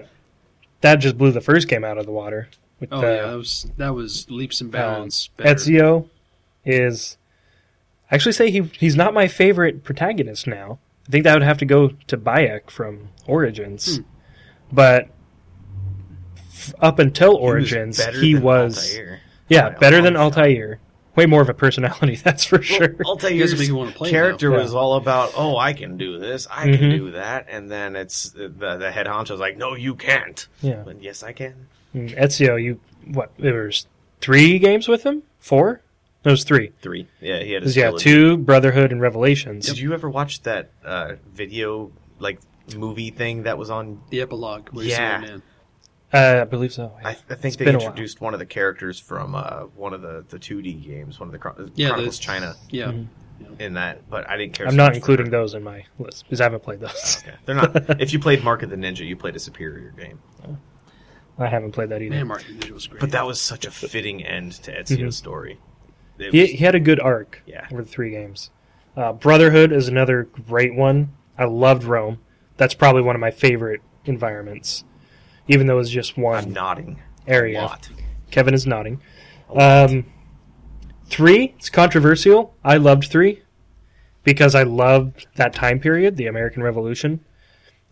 that just blew the first game out of the water. With oh the, yeah, that was that was leaps and um, bounds. better. Ezio is. I actually say he he's not my favorite protagonist now. I think that would have to go to Bayek from Origins, Hmm. but f- up until He was Origins, better he was, Altair. Yeah By a better than long shot. Altair. Way more of a personality, [laughs] that's for sure. Well, You Altair's make me wanna play character now. was Yeah. all about, oh, I can do this, I can Mhm. do that, and then it's the, the head honcho's like, no, you can't. yeah, But yes, I can. And Ezio, you what? There was three games with him, four. There was three. Three. Yeah, he had a yeah, two Brotherhood and Revelations. Did you ever watch that uh, video, like movie thing that was on? the epilogue. Where you Yeah. See that man. Uh, I believe so. I, I think they been a while. introduced one of the characters from uh, one of the, the 2D games, one of the Chron- Yeah, Chronicles the- China Yeah, Mhm. in that, but I didn't care. I'm so not much including her. those in my list because I haven't played those. Okay. They're not. [laughs] if you played Mark of the Ninja, you played a superior game. I haven't played that either. man, Martin Ninja was great. But that was such a fitting end to Ezio's Mhm. story. It He, he had a good arc Yeah. over the three games. Uh, Brotherhood is another great one. I loved Rome. That's probably one of my favorite environments, even though it's just I'm one nodding area. a lot. Kevin is nodding. A lot. Um, three, it's controversial. I loved three because I loved that time period, the American Revolution,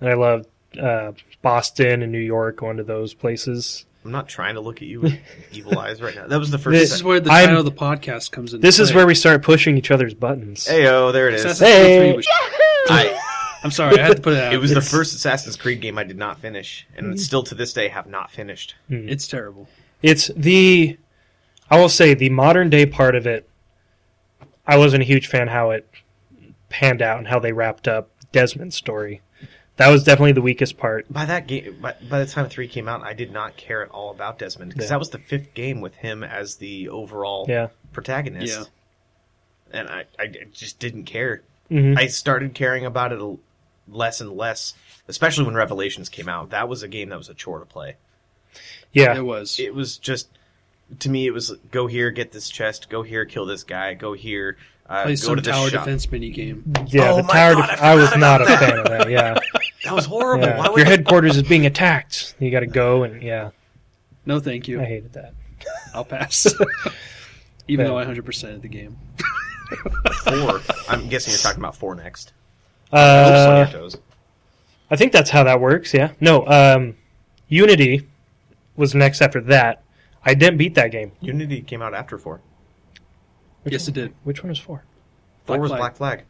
and I loved uh, Boston and New York, going to those places. I'm not trying to look at you with [laughs] evil eyes right now. That was the first. this is where the I'm- title of the podcast comes in. This is where we start pushing each other's buttons. Hey oh, there it is. Hey. Creed 3 was- I, I'm sorry, I had to put it out. it was the first Assassin's Creed game I did not finish, and still to this day have not finished. It's terrible. It's the, I will say, the modern day part of it. I wasn't a huge fan how it panned out and how they wrapped up Desmond's story. That was definitely the weakest part. By that game, by, by the time three came out, I did not care at all about Desmond because Yeah. that was the fifth game with him as the overall Yeah. protagonist. Yeah. and I, I just didn't care. hmm I started caring about it a, less and less, especially when Revelations came out. That was a game that was a chore to play. yeah. It was. It was just to me, it was go here, get this chest, go here, kill this guy, go here, uh, Play go some to this tower shop. defense mini game. Yeah, Oh the tower. God, def- I I, was not a that. fan of that. Yeah, [laughs] That was horrible. yeah. Why would your headquarters is being attacked. You got to go and yeah, No, thank you. I hated that. [laughs] I'll pass. [laughs] Even Yeah. though I 100% of the game. four? I'm guessing you're talking about four next. Oops, on Uh. I think that's how that works. Yeah. No. Um, Unity was next after that. I didn't beat that game. Unity came out after four. Which Yes, one? it did. Which one was four? Four Black was Flag. Black Flag.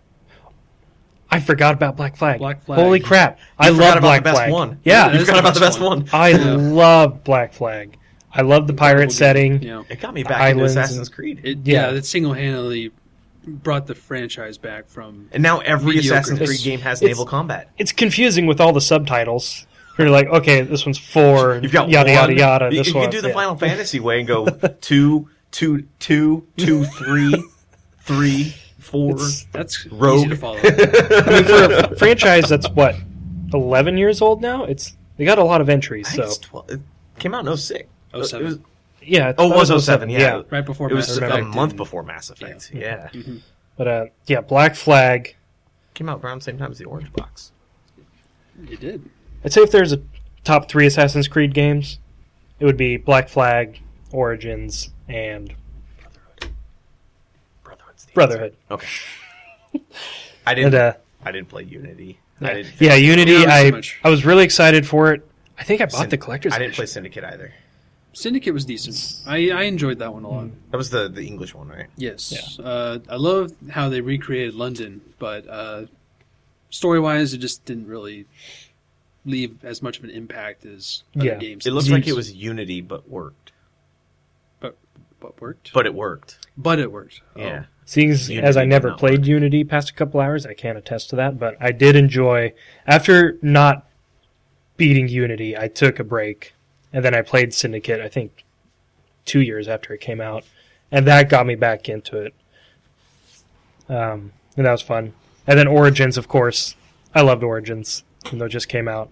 I forgot about Black Flag. Black Flag. Holy crap! I love Black the best Flag. one. Yeah, You forgot the about the best best one. I Yeah. love Black Flag. I love the pirate setting. Yeah. It got me back Islands into and- Assassin's Creed. It, Yeah. yeah, that single handedly brought the franchise back from. and now every Mediocre. Assassin's Creed game has naval combat. It's confusing with all the subtitles. You're like, okay, this one's four. and You've got yada one. yada yada. You, This you one, can do the yeah. Final [laughs] Fantasy way and go two, two, two, two, three, three, four. It's- That's Rogue. easy to follow. [laughs] I mean, for a franchise that's what, eleven years old now. It's they got a lot of entries. I think So it's 12, it came out in 06. Oh, seven. It was, yeah, oh, it was 07, yeah. right before It was Mass a Effect month and- before Mass Effect. Yeah. Yeah. Mhm. But uh, yeah, Black Flag. Came out around the same time as the Orange Box. It did. I'd say if there's a top three Assassin's Creed games, it would be Black Flag, Origins, and Brotherhood. Brotherhood's Brotherhood. answer. Okay. I didn't. And, uh, I didn't play Unity. I didn't. yeah, Unity. Yeah, so I. I was really excited for it. I think I bought Syn- the collector's. I didn't play. Syndicate either. Syndicate was decent. I, I enjoyed that one a lot. That was the the English one, right? Yes. Uh, I love how they recreated London, but uh, story wise, it just didn't really leave as much of an impact as other Yeah. games. It looked like it was Unity, but worked. but but worked. But it worked. But it worked. Oh. Yeah. Seeing as, Unity as I did never not played work. Unity past a couple hours, I can't attest to that. But I did enjoy after not beating Unity. I took a break, and then I played Syndicate. I think two years after it came out, and that got me back into it. Um, and that was fun. And then Origins, of course. I loved Origins, even though it just came out.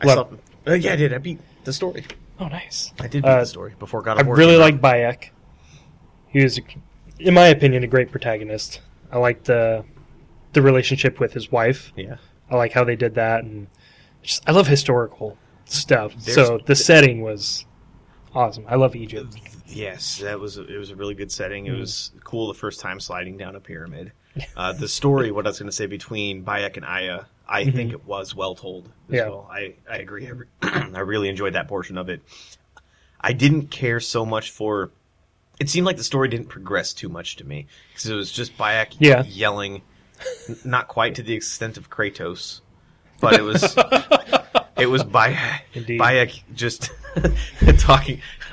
I Love- saw. Uh, yeah, I did. I beat the story. Oh, nice. I did beat Uh, the story before God I of War. really came like. Bayek. He was, in my opinion, a great protagonist. I liked the the relationship with his wife. Yeah. I like how they did that, and just I love historical stuff. There's- so the setting was awesome. I love Egypt. Yes, that was a, it. Was a really good setting. It Mm. was cool the first time sliding down a pyramid. Uh, the story, what I was going to say between Bayek and Aya, I think it was well told. As Mm-hmm. Yeah. well. I I agree. I, re- [clears throat] I really enjoyed that portion of it. I didn't care so much for. It seemed like the story didn't progress too much to me because it was just Bayek Yeah. yelling, n- not quite to the extent of Kratos, but it was [laughs] it was Bayek, Indeed. Bayek just [laughs] talking. [laughs]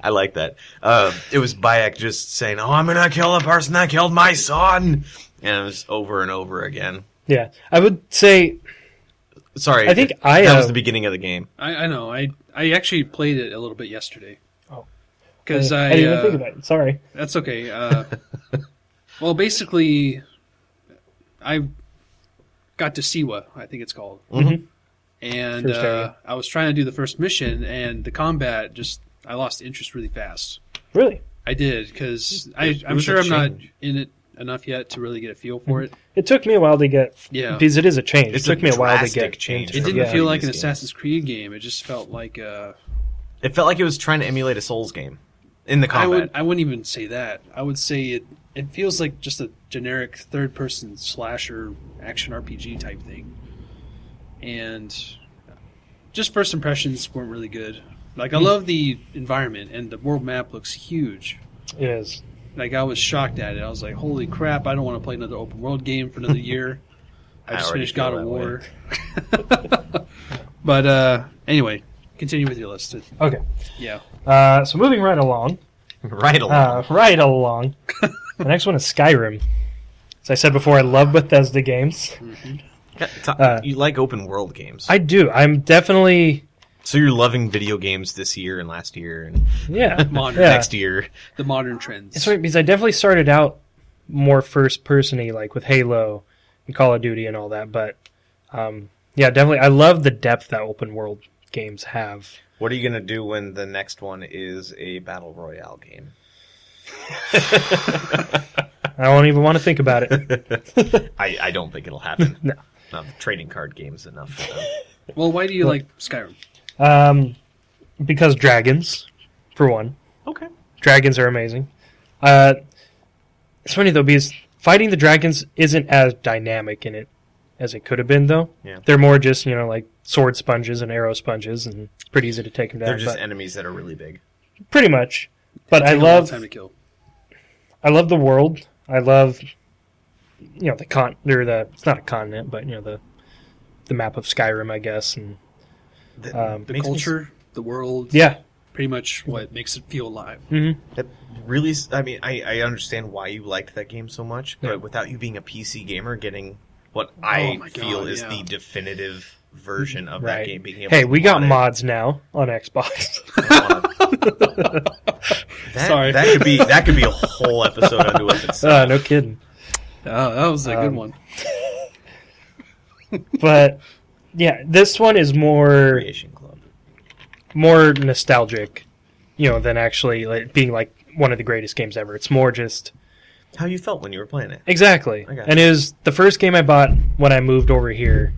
I like that. Uh, it was Bayek just saying, "Oh, I'm gonna kill the person that killed my son," and it was over and over again. Yeah, I would say Sorry, I think I that Aya- was the beginning of the game. I, I know. I I actually played it a little bit yesterday. Oh. Because I, I didn't uh, think about it. Sorry. That's okay. Uh, well, basically, I got to Siwa, I think it's called, Mhm. and uh. I was trying to do the first mission, and the combat just I lost interest really fast. Really, I did because I it I'm sure I'm not in it enough yet to really get a feel for it. it took me a while to get Yeah. because it is a change. It's it took a me a while to get change It didn't yeah. feel like an previous games. Assassin's Creed game. It just felt like uh, It felt like it was trying to emulate a Souls game in the I combat. would I wouldn't even say that. I would say it it feels like just a generic third person slasher action RPG type thing. And just first impressions weren't really good. Like I Hmm. love the environment and the world map looks huge. It is. Like I was shocked at it. I was like, "Holy crap! I don't want to play another open world game for another year." I [laughs] I just already finished God of War. [laughs] but uh, anyway, continue with your list. Okay, Yeah. uh, so moving right along. [laughs] right along. Uh, right along. The next one is Skyrim. As I said before, I love Bethesda games. Yeah, t- uh, you like open world games, I do. I'm definitely so you're loving video games this year and last year and yeah. [laughs] Modern. yeah. next year. The modern trends. It's funny because I definitely started out more first persony, like with Halo and Call of Duty and all that. But um, yeah, definitely, I love the depth that open world games have. What are you gonna do when the next one is a battle royale game? I don't even want to think about it. [laughs] I, I don't think it'll happen. No. No, trading card games enough for them. Well, why do you like Skyrim? Um, because dragons, for one. Okay. Dragons are amazing. Uh, it's funny though because fighting the dragons isn't as dynamic in it as it could have been though. Yeah. They're more just you know like sword sponges and arrow sponges, and it's pretty easy to take them down. They're just but- enemies that are really big. pretty much. But I Take a long love time to kill. I love the world. I love you know the con or the it's not a continent, but you know the the map of Skyrim, I guess, and That Um, The makes me culture, the world, yeah. pretty much what makes it feel alive. hmm That really, I mean, I, I understand why you liked that game so much, but Yeah. without you being a PC gamer, getting what I Oh my feel God, is yeah. the definitive version of that game, being able Hey, to we got mod it. mods now on Xbox. [laughs] [laughs] That, Sorry. that could be that could be a whole episode unto it itself. uh, no kidding. Oh, that was a good Um, one. [laughs] But yeah, this one is more Creation Club. more nostalgic, you know, than actually like, being like one of the greatest games ever. It's more just How you felt when you were playing it? exactly, I and it was the first game I bought when I moved over here,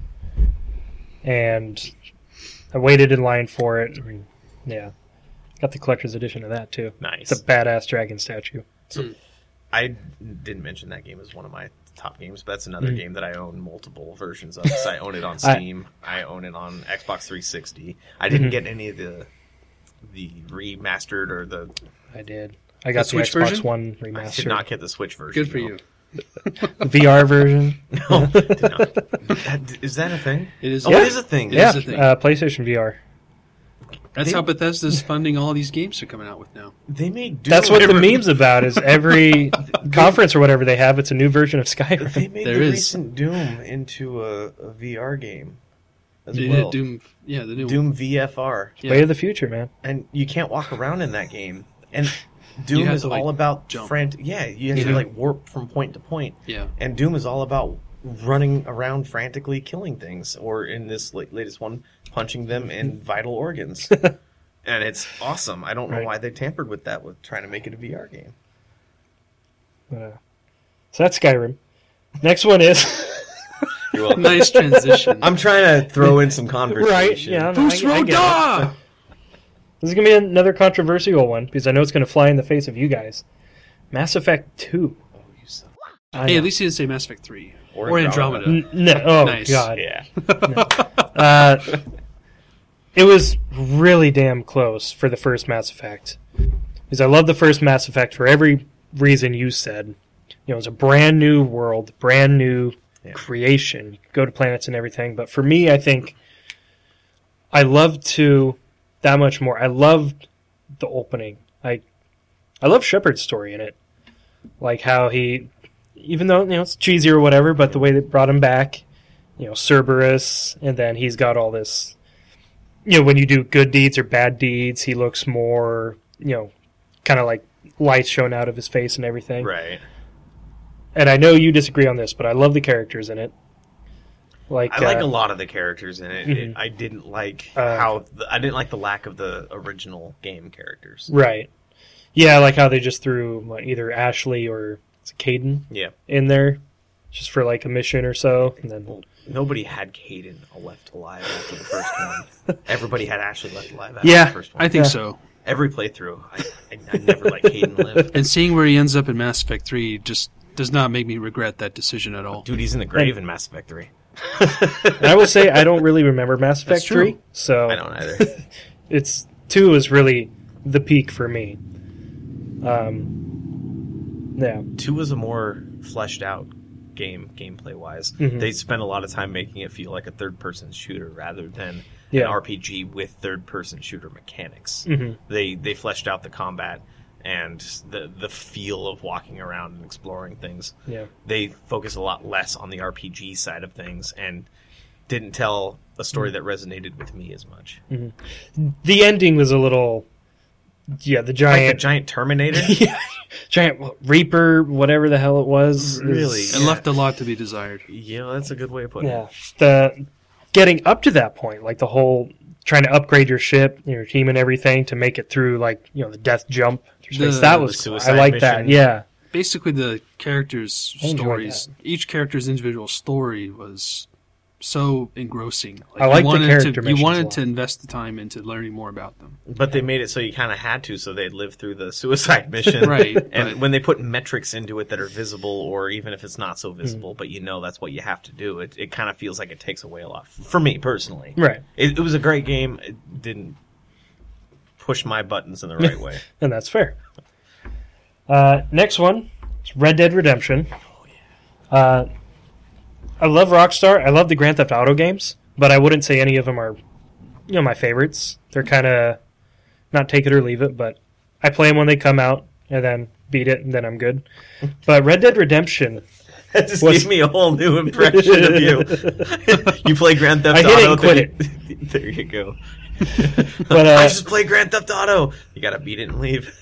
and I waited in line for it. Yeah, got the collector's edition of that too. Nice. It's a badass dragon statue. So, I didn't mention that game as one of my top games, but that's another Mm. game that I own multiple versions of. So I own it on [laughs] Steam. I, own it on Xbox 360. I didn't Mhm. get any of the the remastered or the. I did. I got the, Switch Xbox version? One I did not get the Switch version. Good for no. you. [laughs] VR version. [laughs] No, did not. That- is that a thing? It is. Oh, Yeah. it is a thing. It yeah, is a thing. uh, PlayStation VR. That's They- how Bethesda's funding all these games they're coming out with now. They made. Doom. That's what the meme's about. Is every [laughs] conference or whatever they have, it's a new version of Skyrim. They made There the is. recent Doom into a, a VR game as They well. did Doom. Yeah, the new Doom VFR, Yeah. Way of the future, man. and you can't walk around in that game. And Doom is to, like, all about jump. frantic. Yeah, you have to like warp from point to point. Yeah. And Doom is all about running around frantically killing things, or in this latest one, punching them in [laughs] vital organs. [laughs] and it's awesome. I don't know Right. why they tampered with that with trying to make it a VR game. Uh, so that's Skyrim. Next one is [laughs] You're welcome. Nice transition. I'm trying to throw in some conversation. right. Yeah, no, I, I get it. Roda! This is gonna be another controversial one because I know it's gonna fly in the face of you guys. Mass Effect Two. Oh, you son- I Hey, at least he didn't say Mass Effect 3. Or Or, Andromeda. Andromeda. N- no. Oh Nice. God. Yeah. Uh, it was really damn close for the first Mass Effect. Because I love the first Mass Effect for every reason you said. You know, it's a brand new world, brand new Yeah. creation. You go to planets and everything. But for me, I think I loved to that much more. I loved the opening. I I love Shepard's story in it. Like how he even though, you know, it's cheesy or whatever, but the way they brought him back, you know, Cerberus, and then he's got all this you know, when you do good deeds or bad deeds, he looks more, you know, kind of like lights showing out of his face and everything. Right. And I know you disagree on this, but I love the characters in it. Like, I like uh, a lot of the characters in it. Mhm. it I didn't like Uh, how the, I didn't like the lack of the original game characters. Right. Yeah, like how they just threw what, either Ashley or Kaidan Yeah. in there just for like a mission or so. And then nobody had Kaidan left alive after the first one. [laughs] Everybody had Ashley left alive after Yeah, the first one. I think Yeah. so. Every playthrough, I, I, I never let Kaidan live. And seeing where he ends up in Mass Effect 3 just does not make me regret that decision at all. Dude, he's in the grave in Mass Effect 3. and I will say I don't really remember Mass Effect 3, so I don't either. [laughs] it's 2 is really the peak for me. Um yeah. Two was a more fleshed out game, gameplay wise. Mhm. They spent a lot of time making it feel like a third person shooter rather than Yeah. an RPG with third person shooter mechanics. Mhm. They they fleshed out the combat and the the feel of walking around and exploring things. Yeah. They focus a lot less on the RPG side of things and didn't tell a story that resonated with me as much. The ending was a little yeah, the Like the giant giant Terminator. [laughs] yeah, giant Reaper, whatever the hell it was. Really? is- It Yeah. left a lot to be desired. yeah, that's a good way of putting yeah, it. the getting up to that point, like the whole trying to upgrade your ship, your team, and everything to make it through, like you know, the death jump. through space. The- that the was cool. I like that. Yeah, Basically, the characters' I enjoyed stories, each character's individual story was so engrossing. I like you the wanted character to, You wanted to invest the time into learning more about them. But they made it so you kind of had to, so they'd live through the suicide mission. [laughs] Right, And but- when they put metrics into it that are visible, or even if it's not so visible, Hmm. but you know that's what you have to do, it, it kind of feels like it takes away a lot. For me personally. right. It, it was a great game. It didn't push my buttons in the right [laughs] way. And that's fair. Uh, next one is Red Dead Redemption. Uh, I love Rockstar. I love the Grand Theft Auto games, but I wouldn't say any of them are, you know, my favorites. They're kind of not take it or leave it, but I play them when they come out and then beat it, and then I'm good. [laughs] But Red Dead Redemption, [laughs] That just What's- gave me a whole new impression of you. [laughs] you play Grand Theft I Auto. hit it and quit then you- there you go. But, uh, I just play Grand Theft Auto. You gotta beat it and leave.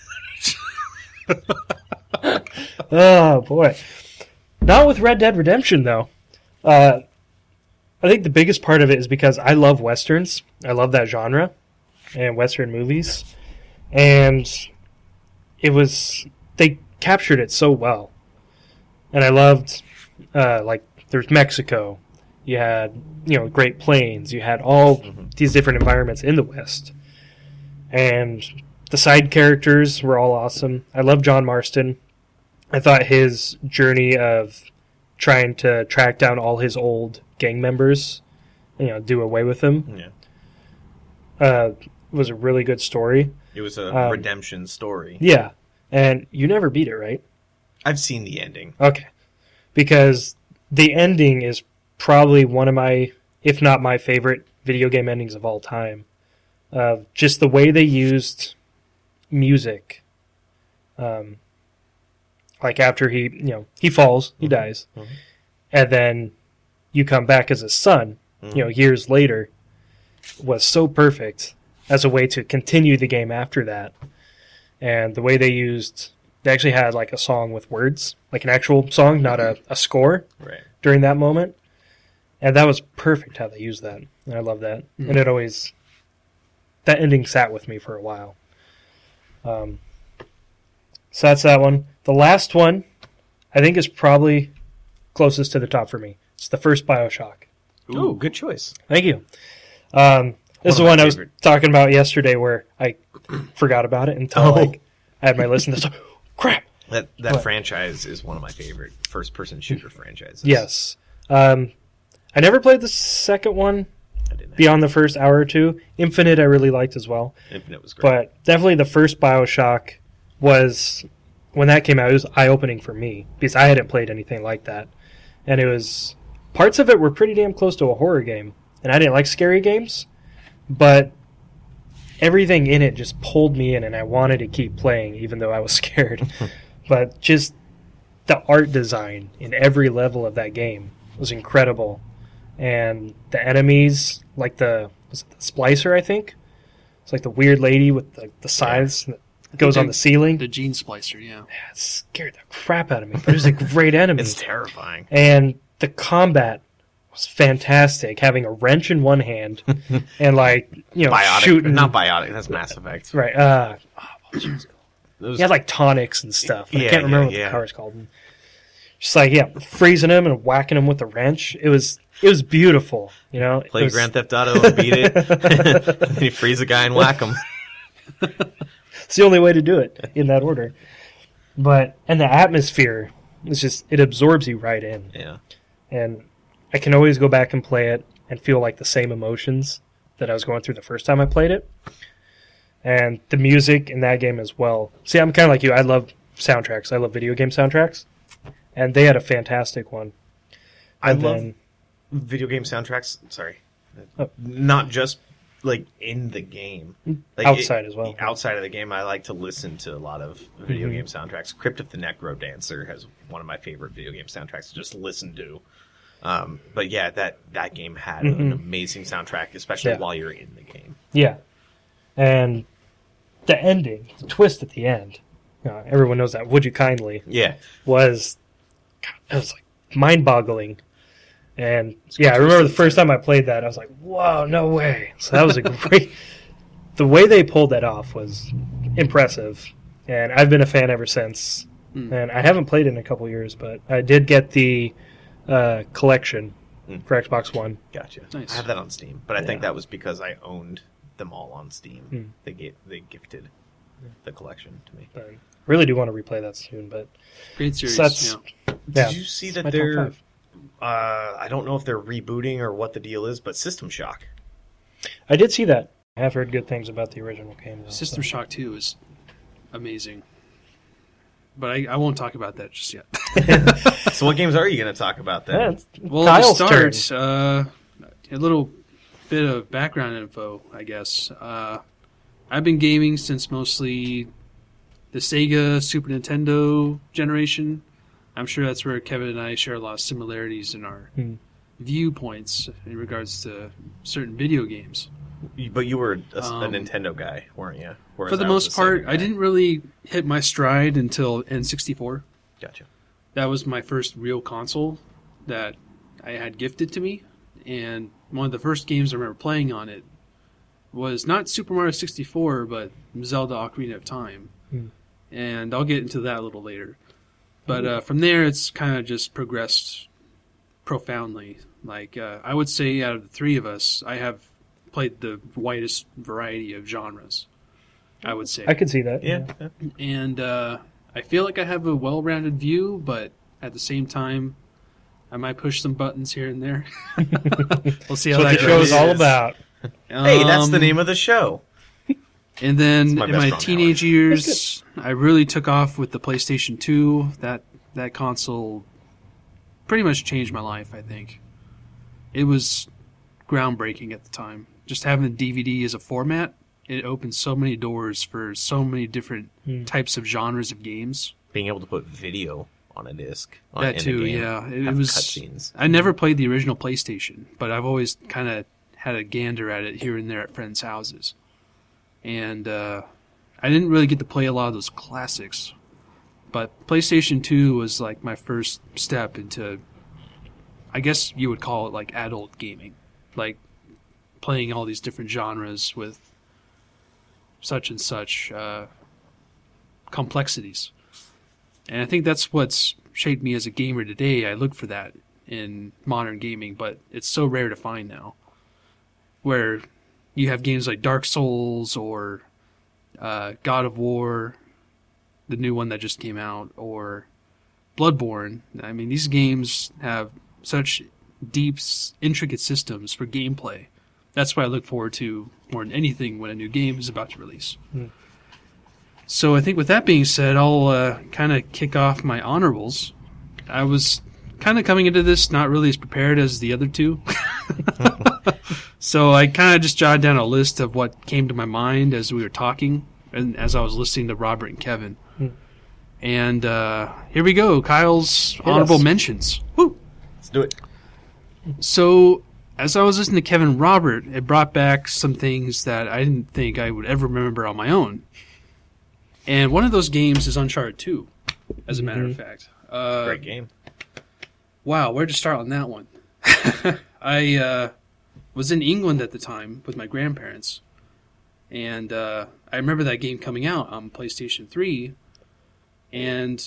oh boy, not with Red Dead Redemption though. Uh, I think the biggest part of it is because I love westerns. I love that genre and western movies, and it was they captured it so well. And I loved uh, like there's Mexico, you had you know Great Plains, you had all these different environments in the West, and the side characters were all awesome. I love John Marston. I thought his journey of trying to track down all his old gang members, you know, do away with them, Yeah. uh, was a really good story. It was a Um, redemption story. Yeah, and you never beat it, right? I've seen the ending. Okay, because the ending is probably one of my, if not my favorite video game endings of all time. Uh, just the way they used music. Um, like after he, you know, he falls, he Mhm. dies, Mhm. and then you come back as a son, Mhm. you know, years later, was so perfect as a way to continue the game after that. And the way they used, they actually had like a song with words, like an actual song, not a, a score Right. during that moment. And that was perfect how they used that. And I love that. And it always, that ending sat with me for a while. Um, so that's that one. The last one, I think, is probably closest to the top for me. It's the first Bioshock. Oh, good choice. Thank you. Um, this is the One one I was favorite. talking about yesterday where I [clears throat] forgot about it until Oh. like I had my list and this [laughs] crap. That that What? franchise is one of my favorite first person shooter franchises. Yes. Um, I never played the second one beyond the first hour or two. Infinite I really liked as well. Infinite was great. But definitely the first Bioshock was when that came out, it was eye opening for me because I hadn't played anything like that. And it was parts of it were pretty damn close to a horror game. And I didn't like scary games, but everything in it just pulled me in and I wanted to keep playing even though I was [laughs] scared. [laughs] but just the art design in every level of that game was incredible. And the enemies, like the was it the splicer, I think? It's like the weird lady with the, the scythes that goes on the ceiling. The gene splicer, yeah. Yeah, it scared the crap out of me. But it was a great [laughs] enemy. it's terrifying. and the combat was fantastic. Having a wrench in one hand [laughs] and like you know Biotic, shooting. not biotic. That's Mass Effect. right. Uh, oh, what was? Those- he had like tonics and stuff. I can't remember yeah, what yeah. the car is called. Just like yeah, freezing him and whacking him with the wrench. It was it was beautiful. You know, play was- Grand Theft Auto and beat it. [laughs] then you freeze a guy and whack him. It's the only way to do it in that order. But and the atmosphere is just it absorbs you right in. Yeah. And I can always go back and play it and feel like the same emotions that I was going through the first time I played it. And the music in that game as well. See, I'm kind of like you. I love soundtracks. I love video game soundtracks. And they had a fantastic one. I And love then- video game soundtracks. Sorry, Oh. not just like in the game. Like Outside as well. Outside of the game, I like to listen to a lot of video Mhm. game soundtracks. Crypt of the Necro Dancer has one of my favorite video game soundtracks to just listen to. Um, but yeah, that that game had an Mhm. amazing soundtrack, especially Yeah. while you're in the game. Yeah. And the ending, the twist at the end, uh, everyone knows that. Would you kindly? Yeah, was God, it was like mind boggling. And yeah, I remember the first time I played that, I was like, "Whoa, no way!" So that was a [laughs] great. the way they pulled that off was impressive, and I've been a fan ever since. Hmm. And I haven't played it in a couple years, but I did get the uh, collection Mm. for Xbox One. gotcha. Nice. I have that on Steam, but I think that was because I owned them all on Steam. Hmm. They gave they gifted the collection to me. But I really do want to replay that soon, but Great series. so that's yeah. Did yeah, you see that they're? Five. Uh, I don't know if they're rebooting or what the deal is, but System Shock. I did see that. I have heard good things about the original game. though, System so. Shock 2 is amazing. But I, I won't talk about that just yet. [laughs] [laughs] So, what games are you going to talk about then? Yeah, Well, Kyle's to start, uh, a little bit of background info, I guess. Uh, I've been gaming since mostly the Sega Super Nintendo generation. I'm sure that's where Kevin and I share a lot of similarities in our Hmm. viewpoints in regards to certain video games. But you were a, a Um, Nintendo guy, weren't you? Whereas For the most a part, I didn't really hit my stride until N64. Gotcha. that was my first real console that I had gifted to me, and one of the first games I remember playing on it was not Super Mario 64, but Zelda Ocarina of Time, Hmm. and I'll get into that a little later. But uh, from there, it's kind of just progressed profoundly. Like uh, I would say, out of the three of us, I have played the widest variety of genres. I would say I can see that. Yeah. yeah. and uh, I feel like I have a well-rounded view, but at the same time, I might push some buttons here and there. [laughs] we'll see how That's what that the show is all Yes. about. [laughs] Hey, that's the Um, name of the show. And then my in my teenage years, I really took off with the PlayStation 2. That that console pretty much changed my life, I think. It was groundbreaking at the time. Just having the DVD as a format, it opened so many doors for so many different Hmm. types of genres of games. Being able to put video on a disc. On, that too, game. yeah. It, it was cutscenes. I never played the original PlayStation, but I've always kind of had a gander at it here and there at friends' houses. And uh, I didn't really get to play a lot of those classics. But PlayStation 2 was like my first step into, I guess you would call it like adult gaming. Like playing all these different genres with such and such uh, complexities. And I think that's what's shaped me as a gamer today. I look for that in modern gaming, but it's so rare to find now. Where you have games like Dark Souls or uh, God of War, the new one that just came out, or Bloodborne. I mean, these games have such deep, intricate systems for gameplay. That's what I look forward to more than anything when a new game is about to release. So I think with that being said, I'll uh, kind of kick off my honorables. I was kind of coming into this not really as prepared as the other two. [laughs] [laughs] so I kind of just jotted down a list of what came to my mind as we were talking and as I was listening to Robert and Kevin. Hmm. And uh, here we go Kyle's honorable us. mentions. Woo! Let's do it. So, as I was listening to Kevin Robert, it brought back some things that I didn't think I would ever remember on my own. And one of those games is Uncharted 2, as a matter of fact. Uh, Great game. Wow, where to start on that one? [laughs] I uh, was in England at the time with my grandparents, and uh, I remember that game coming out on PlayStation 3, and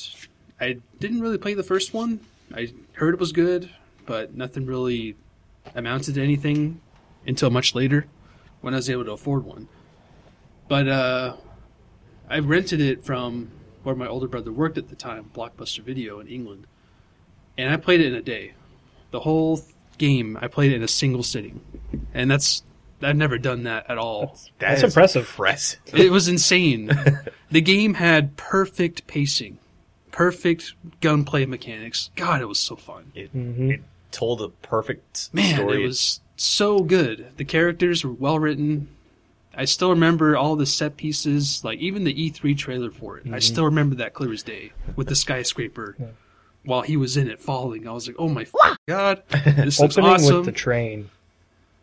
I didn't really play the first one. I heard it was good, but nothing really amounted to anything until much later when I was able to afford one. But uh, I rented it from where my older brother worked at the time, Blockbuster Video in England and I played it in a day. The whole game, I played it in a single sitting, and that's I've never done that at all. That That's is impressive. Impressive. It was insane. [laughs] the game had perfect pacing, perfect gunplay mechanics. God, it was so fun. It, Mhm. it told a perfect Man, story. it was so good. The characters were well written. I still remember all the set pieces, like even the E3 trailer for it. I still remember that clear as day with the skyscraper while he was in it falling. I was like, "Oh my [laughs] god, this looks Opening awesome!" with the train,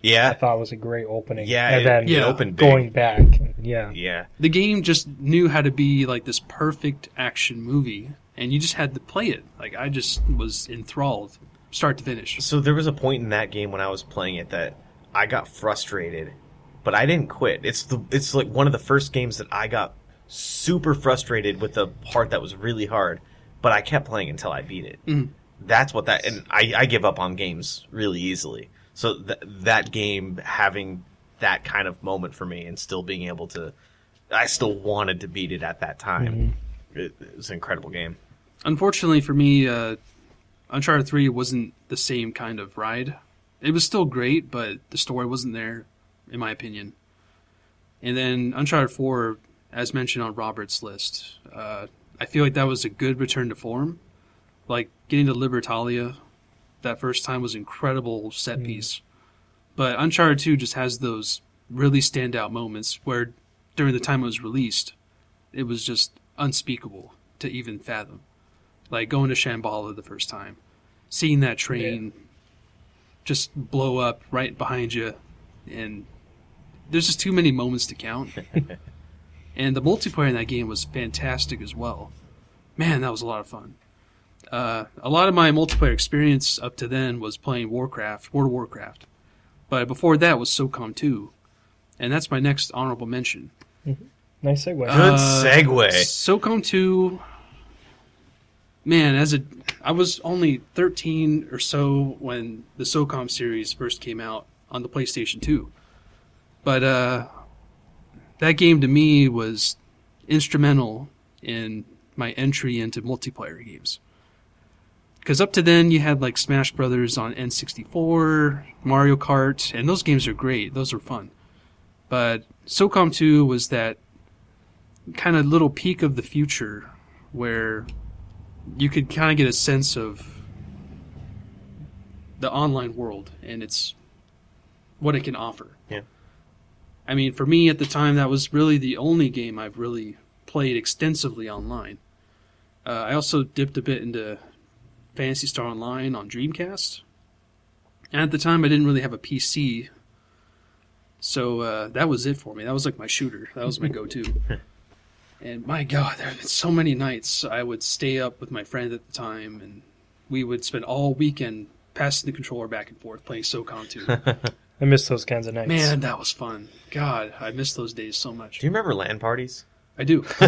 Yeah, I yeah, thought was a great opening. yeah. and it, then Yeah. opened big. going back, yeah. Yeah, the game just knew how to be like this perfect action movie, and you just had to play it. Like I just was enthralled, start to finish. So there was a point in that game when I was playing it that I got frustrated, but I didn't quit. It's the it's like one of the first games that I got super frustrated with the part that was really hard, but I kept playing until I beat it. Mhm. That's what that and I, I give up on games really easily. So th- that game having that kind of moment for me and still being able to I still wanted to beat it at that time. It, it was an incredible game. Unfortunately for me, uh, Uncharted 3 wasn't the same kind of ride. It was still great, but the story wasn't there, in my opinion. And then Uncharted 4, as mentioned on Robert's list, uh, I feel like that was a good return to form. Like getting to Libertalia that first time was incredible set mm. piece. But Uncharted 2 just has those really standout moments where during the time it was released, it was just unspeakable to even fathom like going to Shambhala the first time, seeing that train just blow up right behind you, and there's just too many moments to count. [laughs] and the multiplayer in that game was fantastic as well. Man, that was a lot of fun. Uh, a lot of my multiplayer experience up to then was playing Warcraft, World of Warcraft, but before that was SOCOM 2, and that's my next honorable mention. Nice segue. Good Uh, segue. SOCOM 2 man, as a I was only 13 or so when the SOCOM series first came out on the PlayStation 2. But uh that game to me was instrumental in my entry into multiplayer games. Because up to then, you had like Smash Brothers on N64, Mario Kart, and those games are great. Those are fun. But SOCOM 2 was that kind of little peak of the future where you could kind of get a sense of the online world and it's what it can offer. Yeah. I mean, for me at the time, that was really the only game I've really played extensively online. Uh, I also dipped a bit into Phantasy Star Online on Dreamcast. And at the time, I didn't really have a PC. So uh, that was it for me. That was like my shooter. That was my [laughs] go to. and my God, there have been so many nights I would stay up with my friend at the time, and we would spend all weekend passing the controller back and forth playing SOCOM 2. [laughs] I miss those kinds of nights. Man, that was fun. God, I miss those days so much. Do you remember LAN parties? I do. [laughs] [laughs]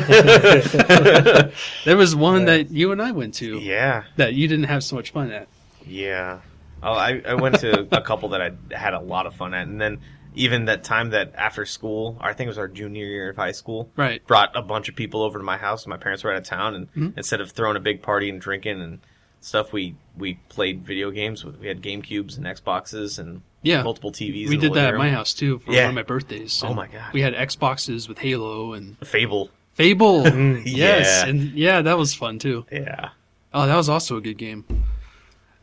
there was one that you and I went to Yeah, that you didn't have so much fun at. yeah. Oh, I, I went to a couple that I had a lot of fun at, and then even that time that after school, I think it was our junior year of high school, Right. brought a bunch of people over to my house. My parents were out of town, and Mhm. instead of throwing a big party and drinking and stuff, we we played video games. We had Game Cubes and Xboxes and Yeah. multiple TVs. We did that at my house too for Yeah. one of my birthdays. Oh my God. We had Xboxes with Halo and Fable. Fable. [laughs] [laughs] Yes, Yeah. and yeah, that was fun too. Yeah. Oh, that was also a good game.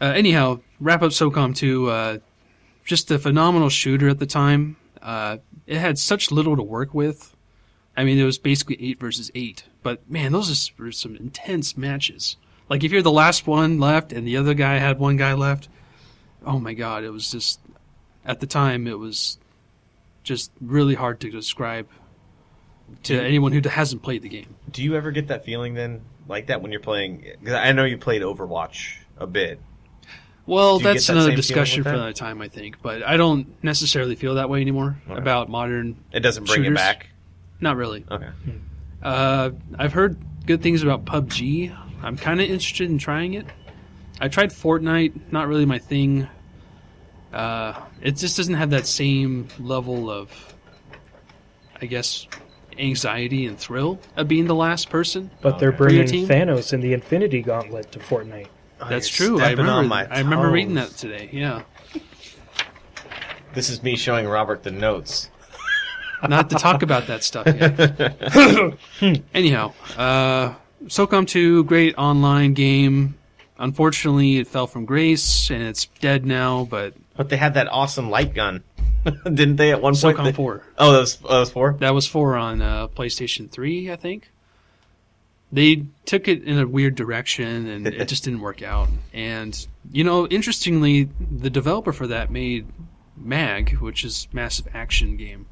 Uh, anyhow, wrap up SOCOM 2. Uh, just a phenomenal shooter at the time. Uh, it had such little to work with. I mean, it was basically 8 versus 8. But man, those were some intense matches. Like, if you're the last one left and the other guy had one guy left, oh my god, it was just. At the time, it was just really hard to describe to Do- anyone who hasn't played the game. Do you ever get that feeling then, like that when you're playing? Because I know you played Overwatch a bit. Well, that's that another discussion for that? another time, I think. But I don't necessarily feel that way anymore Okay. about modern. It doesn't bring Shooters? it back. Not really. Okay. Uh, I've heard good things about PUBG. I'm kind of interested in trying it. I tried Fortnite. Not really my thing. Uh, it just doesn't have that same level of, I guess, anxiety and thrill of being the last person. But they're Okay. Bringing team? Thanos in the Infinity Gauntlet to Fortnite. Oh, That's true. I stepping on remember. my I remember reading that today. Yeah. This is me showing Robert the notes. not to talk about that stuff yet. [laughs] [laughs] Anyhow, uh, SOCOM 2, great online game. Unfortunately, it fell from grace and it's dead now, but But they had that awesome light gun, [laughs] didn't they? At one point. SOCOM They- 4. Oh, that was, that was four. That was 4 on uh, PlayStation 3, I think. They took it in a weird direction and it just didn't work out. And, you know, interestingly, the developer for that made MAG, which is Massive Action Game.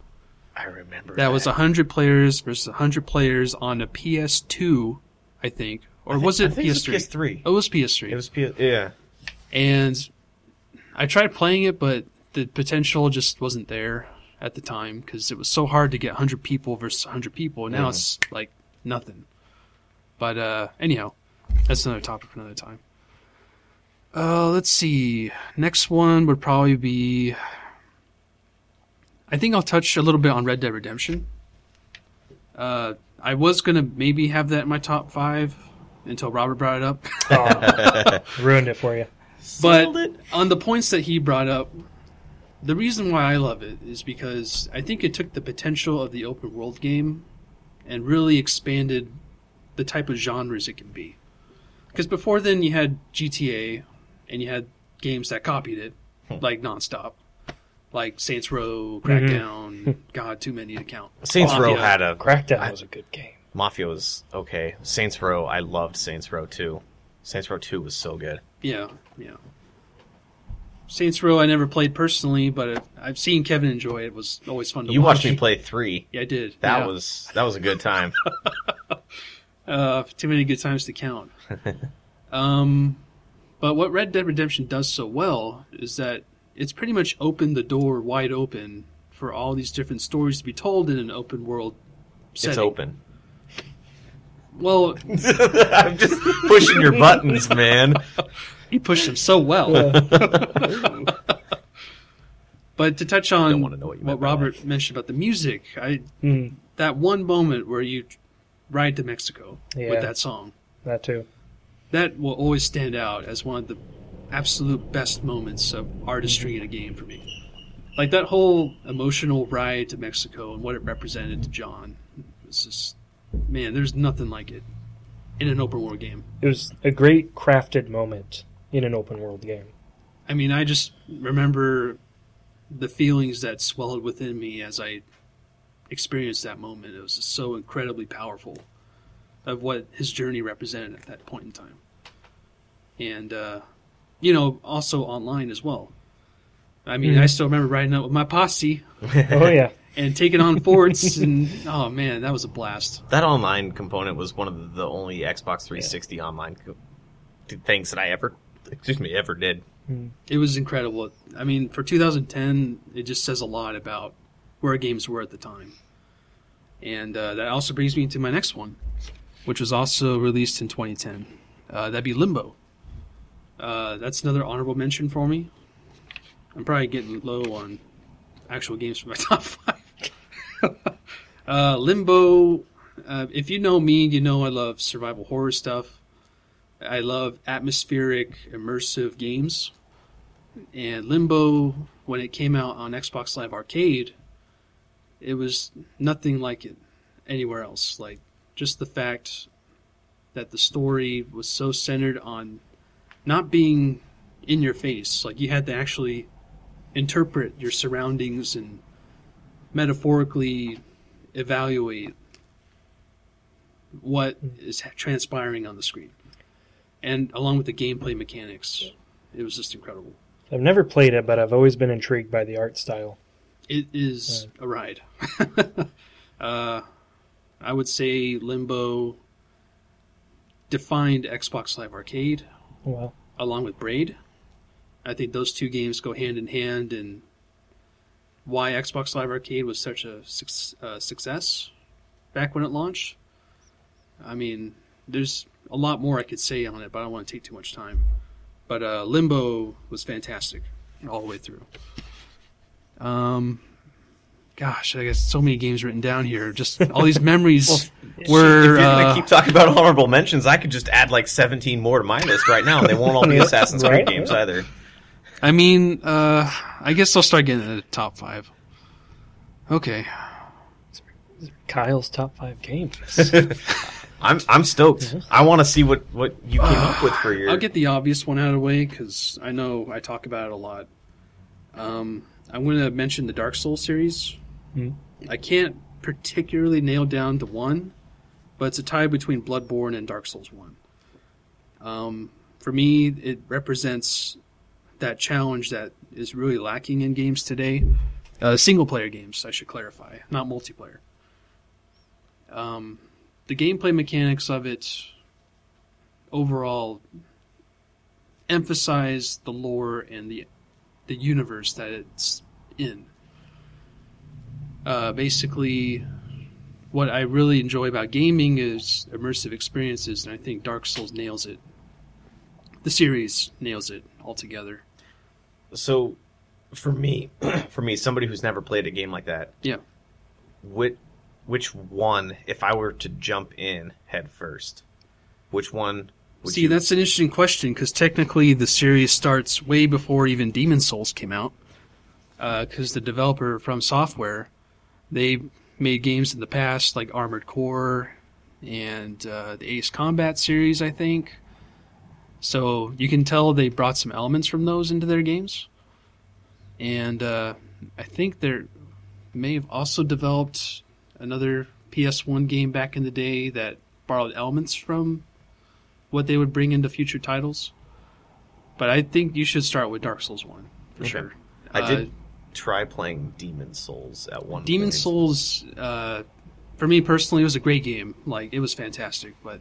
I remember That was 100 players versus 100 players on a PS2, I think. Or I think- was it I think PS3? It was PS3. Oh, it was PS3. It was PS. Yeah. and I tried playing it, but the potential just wasn't there at the time because it was so hard to get 100 people versus 100 people. And Now it's like nothing. But uh, anyhow, that's another topic for another time. Uh, let's see. Next one would probably be. I think I'll touch a little bit on Red Dead Redemption. Uh, I was gonna maybe have that in my top five until Robert brought it up. [laughs] Oh, [laughs] ruined it for you. Sold But it. on the points that he brought up, the reason why I love it is because I think it took the potential of the open world game and really expanded the type of genres it can be. Because before then, you had GTA and you had games that copied it, hmm. like nonstop, like Saints Row, Crackdown. Mm-hmm. [laughs] God, too many to count. Saints Row had a Crackdown I- was a good game. Mafia was okay. Saints Row, I loved Saints Row 2. Saints Row 2 was so good. Yeah, yeah. Saints Row I never played personally, but I've seen Kevin enjoy it. It was always fun to watch. You watch. watched me play 3. Yeah, I did. That Yeah. was that was a good time. [laughs] uh, too many good times to count. [laughs] um, but what Red Dead Redemption does so well is that it's pretty much opened the door wide open for all these different stories to be told in an open world setting. It's open. Well, [laughs] I'm just pushing your buttons, man. [laughs] You pushed them so well. [laughs] but to touch on wanna know what you meant by Robert mentioned about the music, I Mm. that one moment where you Ride to Mexico Yeah. with that song. That too. That will always stand out as one of the absolute best moments of artistry in a game for me. Like that whole emotional ride to Mexico and what it represented to John. It's just, man, there's nothing like it in an open world game. It was a great crafted moment in an open world game. I mean, I just remember the feelings that swelled within me as I experienced that moment. It was so incredibly powerful of what his journey represented at that point in time. And, uh, you know, also online as well. I mean, Mhm. I still remember riding out with my posse [laughs] Oh yeah. And taking on forts, and oh man, that was a blast. That online component was one of the only Xbox 360 online co- things that I ever, excuse me, ever did. It was incredible. I mean, for 2010, it just says a lot about where games were at the time. And uh, that also brings me to my next one, which was also released in 2010. Uh, that'd be Limbo. Uh, that's another honorable mention for me. I'm probably getting low on actual games for my [laughs] top five. [laughs] uh, Limbo. Uh, if you know me, you know I love survival horror stuff. I love atmospheric, immersive games. And Limbo, when it came out on Xbox Live Arcade, it was nothing like it anywhere else. Like, just the fact that the story was so centered on not being in your face. Like, you had to actually interpret your surroundings and metaphorically evaluate what is transpiring on the screen. And along with the gameplay mechanics, it was just incredible. I've never played it, but I've always been intrigued by the art style. It is a ride. [laughs] uh, I would say Limbo defined Xbox Live Arcade Well, along with Braid. I think those two games go hand in hand in why Xbox Live Arcade was such a suc- uh, success back when it launched. I mean, there's a lot more I could say on it, but I don't want to take too much time. But uh, Limbo was fantastic all the way through. Um, gosh, I guess so many games written down here. Just all these [laughs] memories if were. you're uh, gonna keep talking about honorable mentions, I could just add like 17 more to my list right now, and they won't all be [laughs] Yeah, Assassin's right? Creed games either. I mean, uh, I guess I'll start getting into the top five. Okay. Kyle's top five games. [laughs] [laughs] I'm I'm stoked. I want to see what what you came up with for your. I'll get the obvious one out of the way because I know I talk about it a lot. Um, I'm going to mention the Dark Souls series. Mhm. I can't particularly nail down the one, but it's a tie between Bloodborne and Dark Souls 1. Um, for me, it represents that challenge that is really lacking in games today. Uh, single player games, I should clarify, not multiplayer. Um, the gameplay mechanics of it overall emphasize the lore and the the universe that it's in. Uh, basically, what I really enjoy about gaming is immersive experiences, and I think Dark Souls nails it. The series nails it altogether. So, for me, [clears throat] for me, somebody who's never played a game like that, Yeah. which which one, if I were to jump in head first, which one? Would See, you, that's an interesting question because technically the series starts way before even Demon Souls came out. Because the developer FromSoftware, they made games in the past like Armored Core and uh, the Ace Combat series, I think. So you can tell they brought some elements from those into their games. And uh, I think they may have also developed another PS1 game back in the day that borrowed elements from what they would bring into future titles. But I think you should start with Dark Souls 1 for Okay. sure. I Uh, did try playing Demon Souls at one. Point. Demon point. Souls, uh, for me personally, it was a great game. Like it was fantastic, but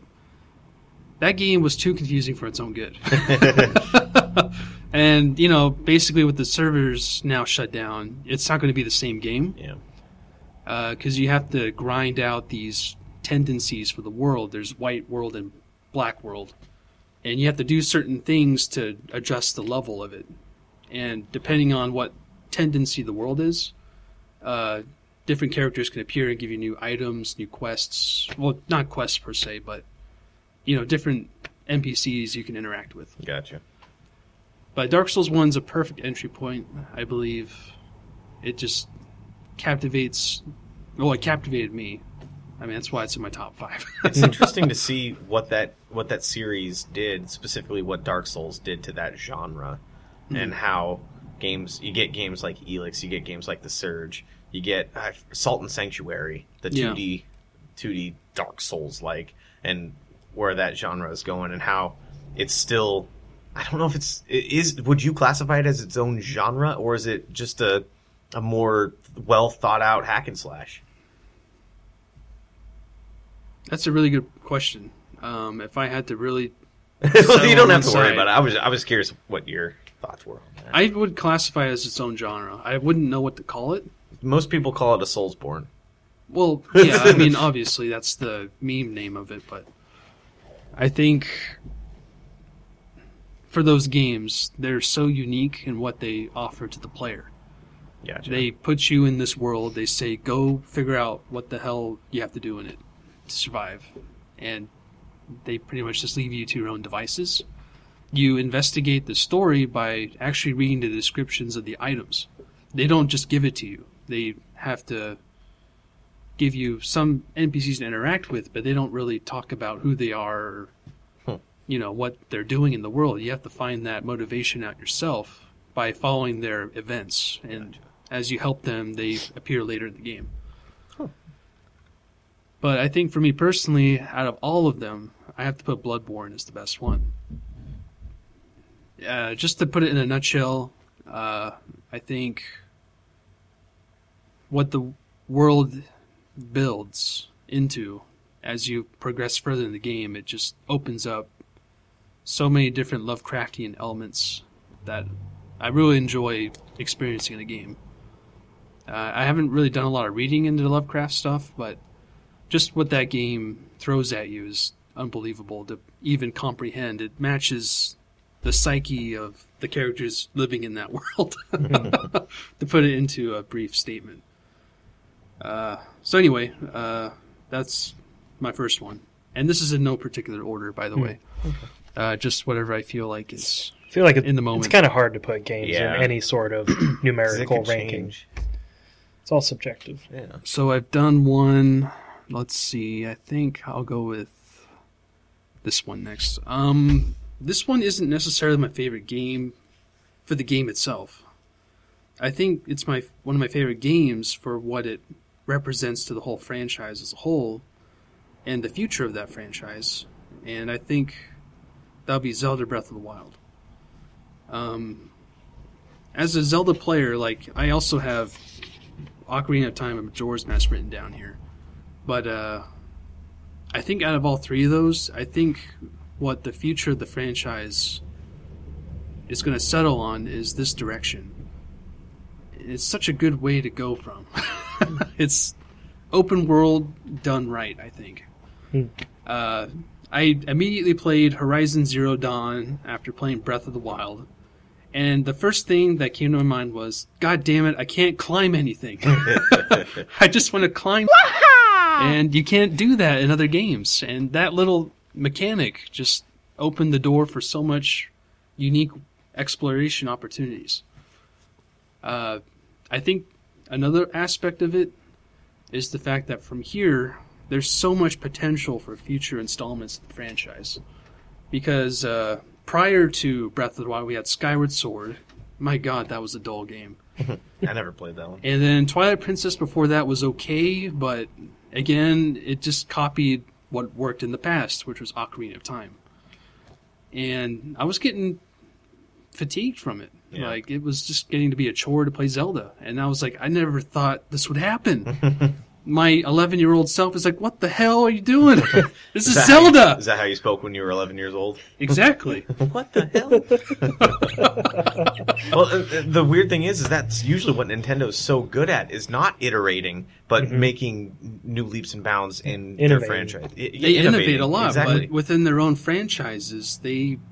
that game was too confusing for its own good. [laughs] [laughs] and you know, basically, with the servers now shut down, it's not going to be the same game Yeah. because you have to grind out these tendencies for the world. There's white world and black world, and you have to do certain things to adjust the level of it. And depending on what tendency the world is, uh, different characters can appear and give you new items, new quests. Well, not quests per se, but you know, different NPCs you can interact with. Gotcha. But Dark Souls One's a perfect entry point, I believe. It just captivates. Well, it captivated me. I mean, that's why it's in my top five. [laughs] It's interesting to see what that what that series did, specifically what Dark Souls did to that genre, and how games you get games like Elix, you get games like The Surge, you get uh, Salt and Sanctuary, the two D two D Dark Souls like, and where that genre is going, and how it's still. I don't know if it's it is. Would you classify it as its own genre, or is it just a a more well thought out hack and slash? that's a really good question. Um, if I had to really, [laughs] well, you don't have to worry about it. I was I was curious what your thoughts were on that. I would classify it as its own genre. I wouldn't know what to call it. Most people call it a Soulsborne. Well, yeah, I mean, obviously that's the meme name of it, but I think for those games, they're so unique in what they offer to the player. Gotcha. They put you in this world. They say, "Go figure out what the hell you have to do in it to survive," and they pretty much just leave you to your own devices. You investigate the story by actually reading the descriptions of the items. They don't just give it to you. They have to give you some NPCs to interact with, but they don't really talk about who they are or Hmm. you know what they're doing in the world. You have to find that motivation out yourself by following their events, and as you help them, they appear later in the game. But I think for me personally, out of all of them, I have to put Bloodborne as the best one. Uh, just to put it in a nutshell, uh, I think what the world builds into as you progress further in the game, it just opens up so many different Lovecraftian elements that I really enjoy experiencing in the game. Uh, I haven't really done a lot of reading into the Lovecraft stuff, but just what that game throws at you is unbelievable to even comprehend. It matches the psyche of the characters living in that [laughs] world, [laughs] to put it into a brief statement. Uh, so anyway, uh, that's my first one, and this is in no particular order, by the way. Uh, just whatever I feel like is I feel like it, In the moment. it's kind of hard to put games Yeah. in any sort of [clears throat] numerical ranking. change. It's all subjective. Yeah. So I've done one. Let's see. I think I'll go with this one next. Um, this one isn't necessarily my favorite game for the game itself. I think it's my one of my favorite games for what it represents to the whole franchise as a whole and the future of that franchise. And I think that'll be Zelda Breath of the Wild. Um, as a Zelda player, like I also have Ocarina of Time and Majora's Mask written down here. But uh, I think out of all three of those, I think what the future of the franchise is going to settle on is this direction. It's such a good way to go from. [laughs] [laughs] it's open world done right, I think. Hmm. Uh, I immediately played Horizon Zero Dawn after playing Breath of the Wild. And the first thing that came to my mind was, God damn it, I can't climb anything. [laughs] I just want to climb. And you can't do that in other games. And that little mechanic just opened the door for so much unique exploration opportunities. Uh, I think another aspect of it is the fact that from here, there's so much potential for future installments of the franchise. Because uh, prior to Breath of the Wild, we had Skyward Sword. My god, that was a dull game. [laughs] I never played that one. And then Twilight Princess before that was okay, but again, it just copied what worked in the past, which was Ocarina of Time. And I was getting fatigued from it. Yeah. Like it was just getting to be a chore to play Zelda. And I was like, I never thought this would happen. [laughs] My 11 year old self is like, what the hell are you doing? [laughs] this is, that how you- Zelda! is that how you spoke when you were 11 years old? exactly. [laughs] What the hell? well, uh, uh, the weird thing is, is that's usually what Nintendo's so good at is not iterating, but making new leaps and bounds in their franchise. I- they innovate a lot, exactly. but within their own franchises, they well,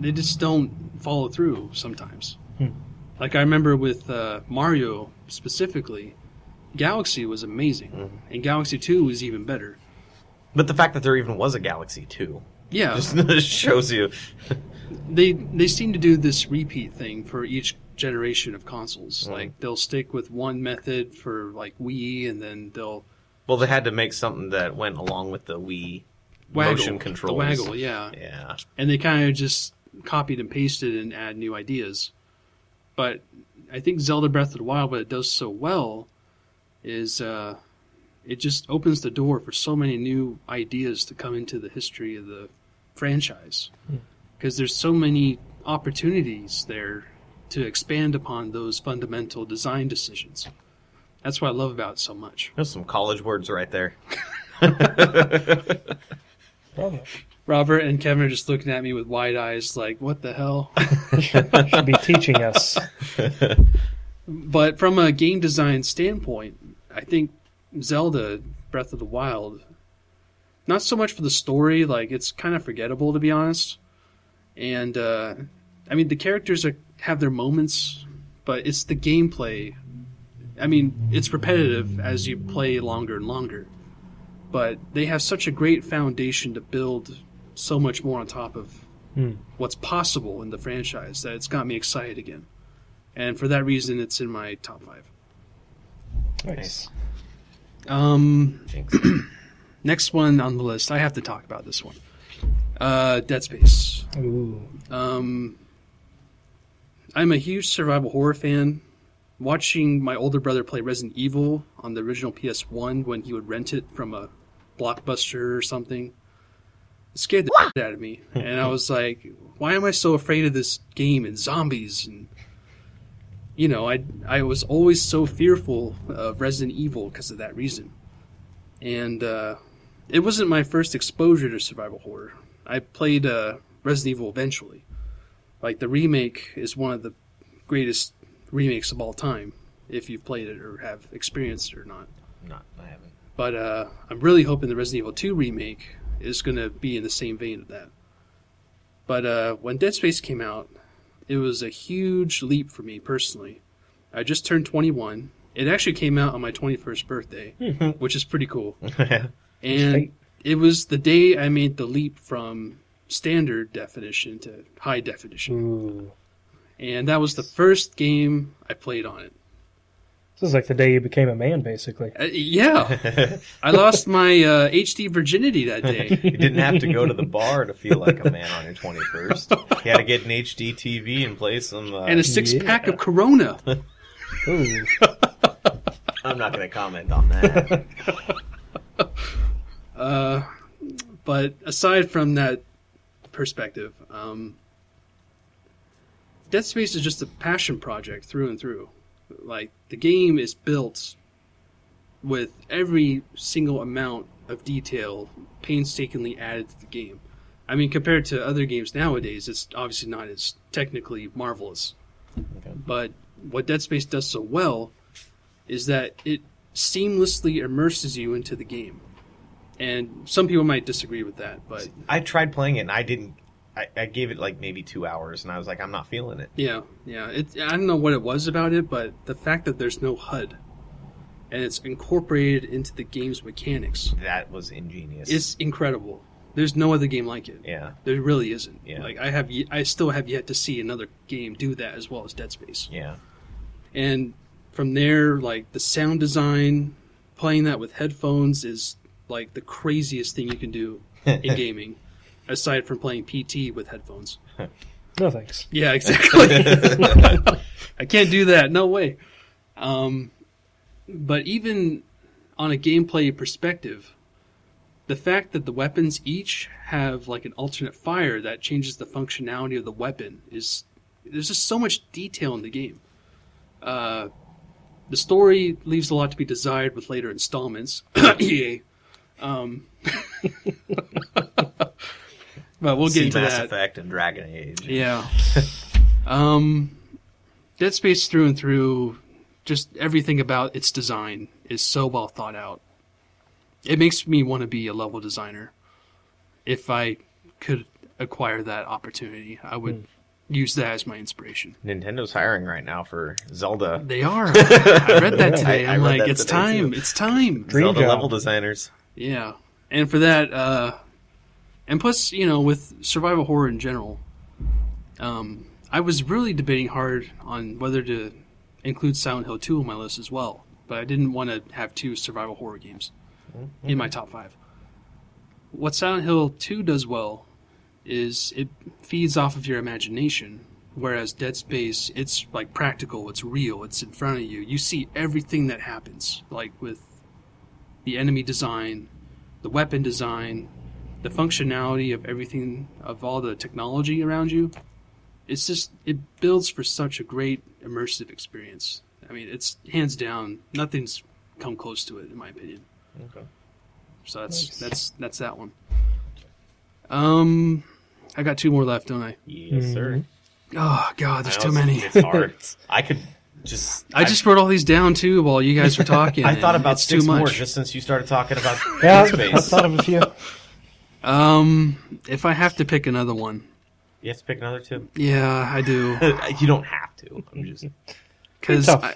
they just don't follow through sometimes. Hmm. Like I remember with uh, Mario specifically, Galaxy was amazing, Mm-hmm. and Galaxy Two was even better. But the fact that there even was a Galaxy 2 Yeah, [laughs] just shows you. [laughs] they they seem to do this repeat thing for each generation of consoles. Mm. Like they'll stick with one method for like Wii, and then they'll Well, they had to make something that went along with the Wii waggle motion controls. the waggle, yeah. Yeah. and they kind of just copied and pasted and add new ideas. But I think Zelda Breath of the Wild, what it does so well, is uh, it just opens the door for so many new ideas to come into the history of the franchise. Because there's so many opportunities there to expand upon those fundamental design decisions. That's what I love about it so much. There's some college words right there. [laughs] [laughs] Bravo. Robert and Kevin are just looking at me with wide eyes, like, what the hell? [laughs] Should be teaching us. [laughs] But from a game design standpoint, I think Zelda Breath of the Wild, not so much for the story, like it's kind of forgettable to be honest. And uh, I mean, the characters are, have their moments, but it's the gameplay. I mean, it's repetitive as you play longer and longer, but they have such a great foundation to build so much more on top of Hmm. what's possible in the franchise that it's got me excited again. And for that reason, it's in my top five. Nice. Um, [clears throat] next one on the list, I have to talk about this one. Uh, Dead Space. Ooh. Um, I'm a huge survival horror fan. Watching my older brother play Resident Evil on the original PS1 when he would rent it from a blockbuster or something it scared the shit out of me. [laughs] And I was like, why am I so afraid of this game and zombies and you know, I I was always so fearful of Resident Evil because of that reason. And uh, it wasn't my first exposure to survival horror. I played uh, Resident Evil eventually. Like the remake is one of the greatest remakes of all time, if you've played it or have experienced it or not. Not, I haven't. But uh, I'm really hoping the Resident Evil 2 remake is going to be in the same vein of that. But uh, when Dead Space came out, it was a huge leap for me personally. I just turned 21. It actually came out on my 21st birthday, which is pretty cool. [laughs] And it was the day I made the leap from standard definition to high definition. Ooh. And that was the first game I played on it. This is like the day you became a man, basically. Uh, yeah. [laughs] I lost my uh, HD virginity that day. [laughs] You didn't have to go to the bar to feel like a man on your 21st. You had to get an HD TV and play some. Uh, and a six pack of Corona. [laughs] I'm not going to comment on that. Uh, but aside from that perspective, um, Dead Space is just a passion project through and through. Like the game is built with every single amount of detail painstakingly added to the game. I mean, compared to other games nowadays, it's obviously not as technically marvelous. Okay. But what Dead Space does so well is that it seamlessly immerses you into the game. And some people might disagree with that, but I tried playing it and I didn't. I, I gave it like maybe two hours and I was like, I'm not feeling it. yeah, yeah. It, I don't know what it was about it, but the fact that there's no HUD and it's incorporated into the game's mechanics That was ingenious. It's incredible. There's no other game like it. yeah, There really isn't. Yeah. Like I have, I still have yet to see another game do that as well as Dead Space. yeah. and from there like the sound design playing that with headphones is like the craziest thing you can do [laughs] in gaming aside from playing P.T. with headphones [laughs] No thanks. yeah exactly [laughs] [laughs] i can't do that no way um, but even on a gameplay perspective the fact that the weapons each have like an alternate fire that changes the functionality of the weapon is there's just so much detail in the game uh, the story leaves a lot to be desired with later installments. [coughs] EA. Um, but we'll get See into Mass that. Effect and Dragon Age. Yeah. [laughs] um, Dead Space through and through, just everything about its design is so well thought out. It makes me want to be a level designer. If I could acquire that opportunity, I would use that as my inspiration. Nintendo's hiring right now for Zelda. They are. [laughs] I read that today. I- I I'm read like, it's time. too. It's time. Dream Zelda job. level designers. Yeah, and for that, uh, and plus, you know, with survival horror in general, um, I was really debating hard on whether to include Silent Hill 2 on my list as well, but I didn't want to have two survival horror games in my top five. What Silent Hill 2 does well is it feeds off of your imagination, whereas Dead Space, it's like practical, it's real, it's in front of you. You see everything that happens, like with the enemy design, the weapon design, the functionality of everything, of all the technology around you. It's just, it builds for such a great immersive experience. I mean, it's hands down, nothing's come close to it, in my opinion. Okay. So that's Nice. that's that's that one. Um, I got two more left, don't I? Yes, sir. Oh God, there's too many. It's, it's hard. [laughs] I could just. I just wrote all these down too while you guys were [laughs] talking. I thought about it's six too much. more just since you started talking about Yeah, Dead I thought of a few. [laughs] Um, if I have to pick another one, You have to pick another two. yeah, I do, [laughs] you don't have to. I'm just. because I.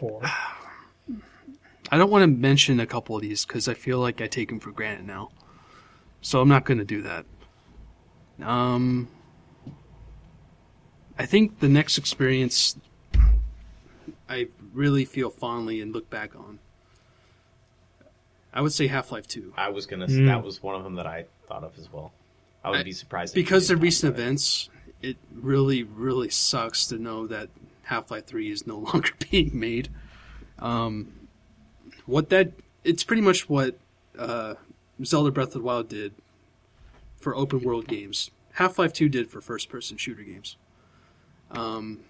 I don't want to mention a couple of these because I feel like I take them for granted now. So I'm not going to do that. Um, I think the next experience I really feel fondly and look back on. I would say Half Life 2. I was gonna. Mm. That was one of them that I thought of as well. I would I- be surprised Because of recent events, it really, really sucks to know that Half Life 3 is no [laughs] longer being made. Um, what that. It's pretty much what uh, Zelda Breath of the Wild did for open world games. Half Life 2 did for first person shooter games. Um,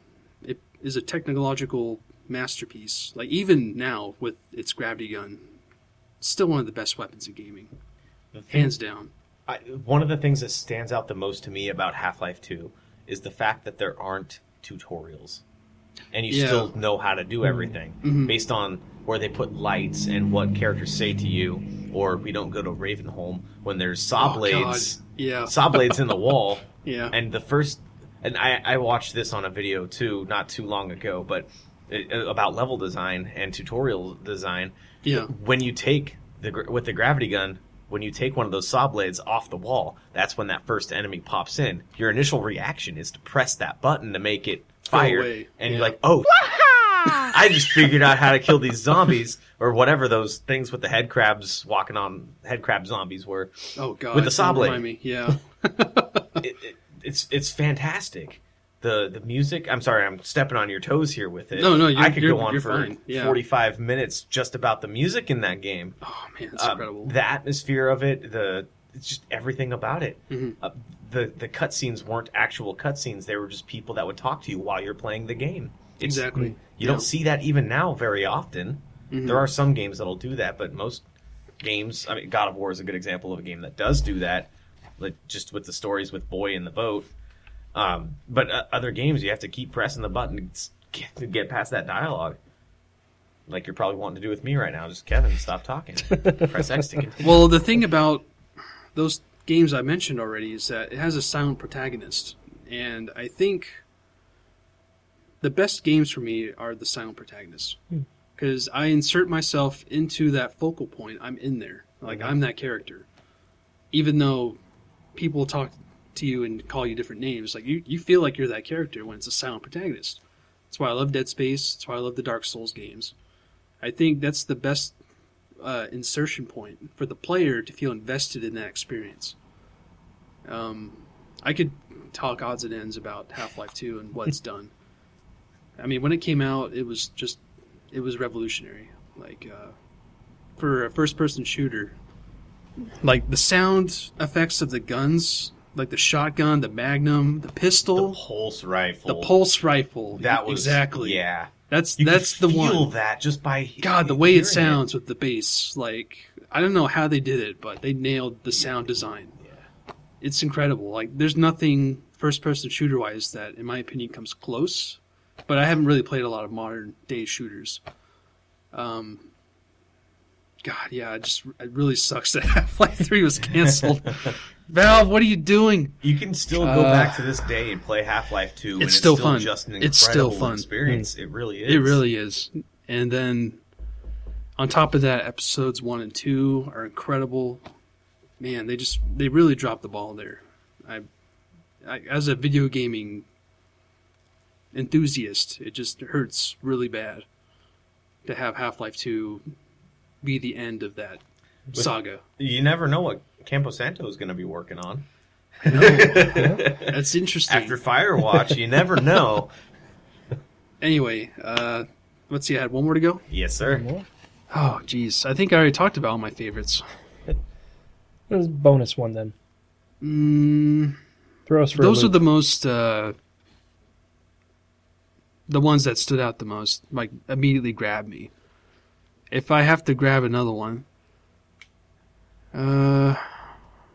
it is a technological masterpiece. Like, even now, with its gravity gun, it's still one of the best weapons in gaming. Thing- Hands down. I, one of the things that stands out the most to me about Half Life 2 is the fact that there aren't tutorials. And you Yeah. still know how to do mm-hmm. everything Mhm. based on where they put lights and what characters say to you. Or we don't go to Ravenholm when there's oh, saw Oh, blades, God. Yeah. [laughs] saw blades in the wall. [laughs] Yeah. And the first, and I, I watched this on a video too, not too long ago, but it, about level design and tutorial design yeah. when you take the with the gravity gun when you take one of those saw blades off the wall that's when that first enemy pops in. Your initial reaction is to press that button to make it fire. and Yeah. you're like oh i just figured out how to kill these zombies or whatever those things with the head crabs walking on head crab zombies were Oh god, With the saw blade. Yeah, [laughs] it, it, it's it's fantastic the the music i'm sorry i'm stepping on your toes here with it No, no, you're- i could go on for. Yeah. 45 minutes just about the music in that game oh man, it's uh, incredible. The atmosphere of it, the it's just everything about it. Mhm. Uh, the the cutscenes weren't actual cutscenes; they were just people that would talk to you while you're playing the game. It's- exactly. You Yeah. don't see that even now very often. Mhm. There are some games that'll do that, but most games, I mean, God of War is a good example of a game that does do that, like just with the stories with Boy in the boat. Um, but uh, other games, you have to keep pressing the button to get, to get past that dialogue. Like you're probably wanting to do with me right now. Just Kevin, stop talking. Press X to continue. Well, the thing about those games I mentioned already is that it has a silent protagonist, and I think the best games for me are the silent protagonists because I insert myself into that focal point. I'm in there, like Mhm. I'm that character, even though people talk to you and call you different names. Like you, you feel like you're that character when it's a silent protagonist. That's why I love Dead Space. That's why I love the Dark Souls games. I think that's the best uh, insertion point for the player to feel invested in that experience. Um, I could talk odds and ends about Half Life Two and what it's [laughs] done. I mean, when it came out, it was just it was revolutionary. Like uh, for a first-person shooter, like the sound effects of the guns, like the shotgun, the Magnum, the pistol, The pulse rifle. the pulse rifle. That was exactly Yeah, That's you that's the one. that just by God, the way it sounds with the bass, like I don't know how they did it, but they nailed the sound design. Yeah. It's incredible. Like there's nothing first person shooter wise that in my opinion comes close. But I haven't really played a lot of modern day shooters. Um God, yeah, it just it really sucks that [laughs] Half Life Three was canceled. [laughs] Valve, what are you doing? You can still go Uh, back to this day and play Half Life Two, and it's it's still still fun. just an It's still fun. experience. It really is. It really is. And then on top of that, episodes one and two are incredible. Man, they just they really dropped the ball there. I, I as a video gaming enthusiast, it just hurts really bad to have Half Life Two be the end of that saga. You never know what Campo Santo is going to be working on. [laughs] That's interesting. After Firewatch, you never know. [laughs] anyway, uh, let's see. I had one more to go. Yes, sir. Oh, jeez. I think I already talked about all my favorites. It was a bonus one then. Mm, Throw us for those a are loop. the most uh, the ones that stood out the most like immediately grabbed me if i have to grab another one uh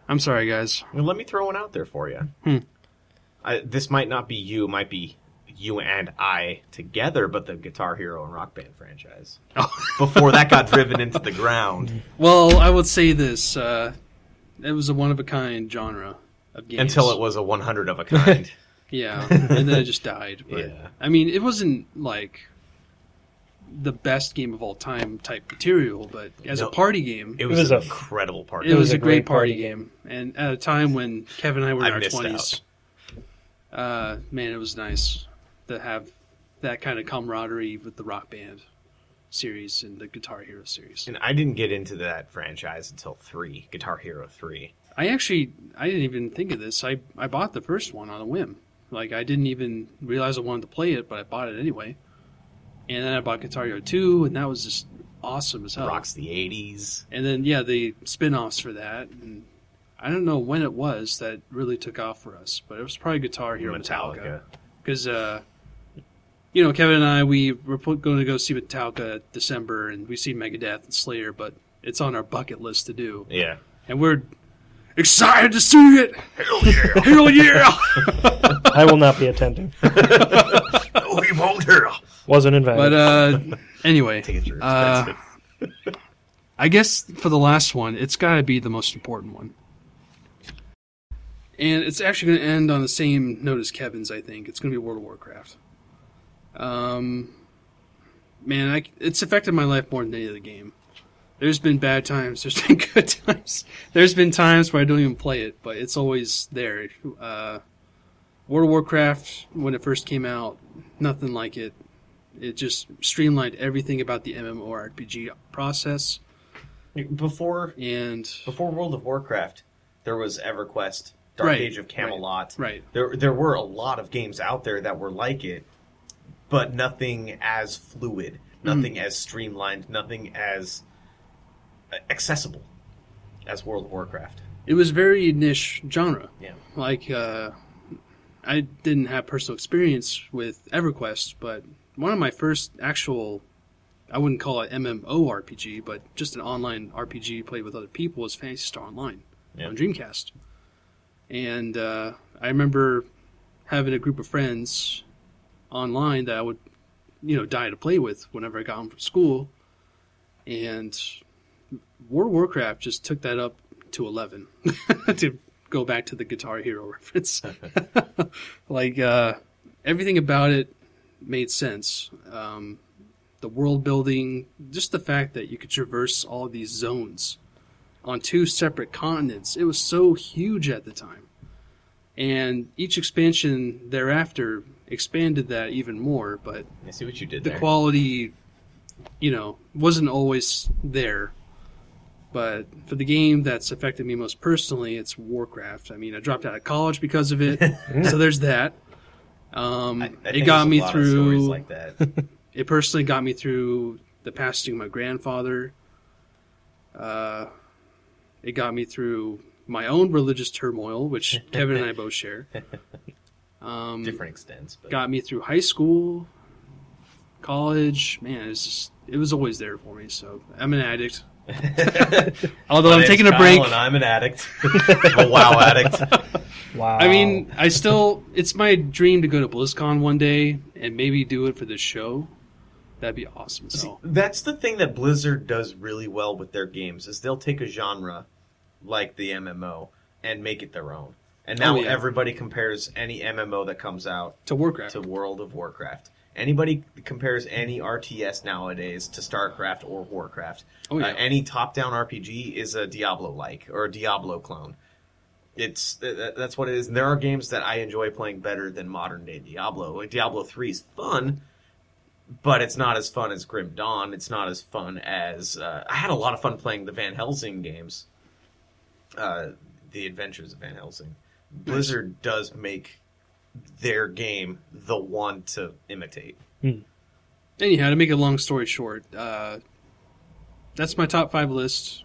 i'm sorry guys let me throw one out there for you. Hmm. I, this might not be you. It might be you and I together, but the Guitar Hero and Rock Band franchise. Oh. [laughs] Before that got driven into the ground, well i would say this uh it was a one-of-a-kind genre of games until it was a 100 of a kind. [laughs] yeah and then it just died but [laughs] Yeah. i mean it wasn't like the best game of all time type material but as No. a party game It was, was an a- incredible party. Game. It, was, a great, great party, party game. and at a time when Kevin and I were in I our twenties. Uh, man, it was nice to have that kind of camaraderie with the Rock Band series and the Guitar Hero series. and I didn't get into that franchise until three, Guitar Hero three. I actually I didn't even think of this. I I bought the first one on a whim. Like I didn't even realize I wanted to play it, but I bought it anyway. And then I bought Guitar Hero two, and that was just awesome as hell. Rocks the 80s. And then yeah, the spin-offs for that and I don't know when it was that really took off for us, but it was probably Guitar Hero Metallica. Metallica. Because, uh, you know, Kevin and I, we were going to go see Metallica December, and we see Megadeth and Slayer, but it's on our bucket list to do. Yeah. And we're excited to see it! Hell yeah. Hell yeah! [laughs] I will not be attending. [laughs] oh, he won't hear. Wasn't invited. but, uh, [laughs] anyway, uh. I guess for the last one, it's got to be the most important one. And it's actually going to end on the same note as Kevin's, I think. It's going to be World of Warcraft. Um, man, I, it's affected my life more than any other game. There's been bad times, [laughs] there's been good times. There's been times where I don't even play it, but it's always there. Uh, World of Warcraft, when it first came out, nothing like it. It just streamlined everything about the MMORPG process. before And before World of Warcraft, there was EverQuest, Dark Right, Age of Camelot. right, right. There there were a lot of games out there that were like it, but nothing as fluid, nothing as streamlined, nothing as accessible as World of Warcraft. it was very niche genre. Yeah. Like, uh, I didn't have personal experience with EverQuest, but one of my first actual, I wouldn't call it MMORPG, but just an online RPG played with other people was Phantasy Star Online Yeah. on Dreamcast. And uh, I remember having a group of friends online that I would, you know, die to play with whenever I got home from school. And World of Warcraft just took that up to 11 [laughs] to go back to the Guitar Hero [laughs] reference. [laughs] like, uh, everything about it made sense. Um, the world building, just the fact that you could traverse all these zones on two separate continents, it was so huge at the time. And each expansion thereafter expanded that even more, but I see what you did the there. quality, you know, wasn't always there. But for the game that's affected me most personally, it's Warcraft. I mean, I dropped out of college because of it, [laughs] so there's that. Um, I- I it got me lot of stories through. like that. [laughs] It personally got me through the passing of my grandfather. Uh, it got me through my own religious turmoil, which [laughs] Kevin and I both share. Um, Different extents, but got me through high school, college. Man, it's just it was always there for me. So I'm an addict. [laughs] Although My I'm taking a Kyle break. and I'm an addict. I'm [laughs] a WoW addict. wow. I mean, I still it's my dream to go to BlizzCon one day and maybe do it for this show. That'd be awesome. See, that's the thing that Blizzard does really well with their games is they'll take a genre like the MMO and make it their own. And now Oh, yeah. everybody compares any MMO that comes out to Warcraft. to World of Warcraft. Anybody compares any RTS nowadays to StarCraft or Warcraft. Oh, yeah. Uh, any top-down RPG is a Diablo-like or a Diablo clone. It's th- th- that's what it is. And there are games that I enjoy playing better than modern-day Diablo. Like Diablo Three is fun, but it's not as fun as Grim Dawn. It's not as fun as uh, I had a lot of fun playing the Van Helsing games, uh, the Adventures of Van Helsing. Blizzard does make their game the one to imitate. Anyhow, to make a long story short, uh, that's my top five list.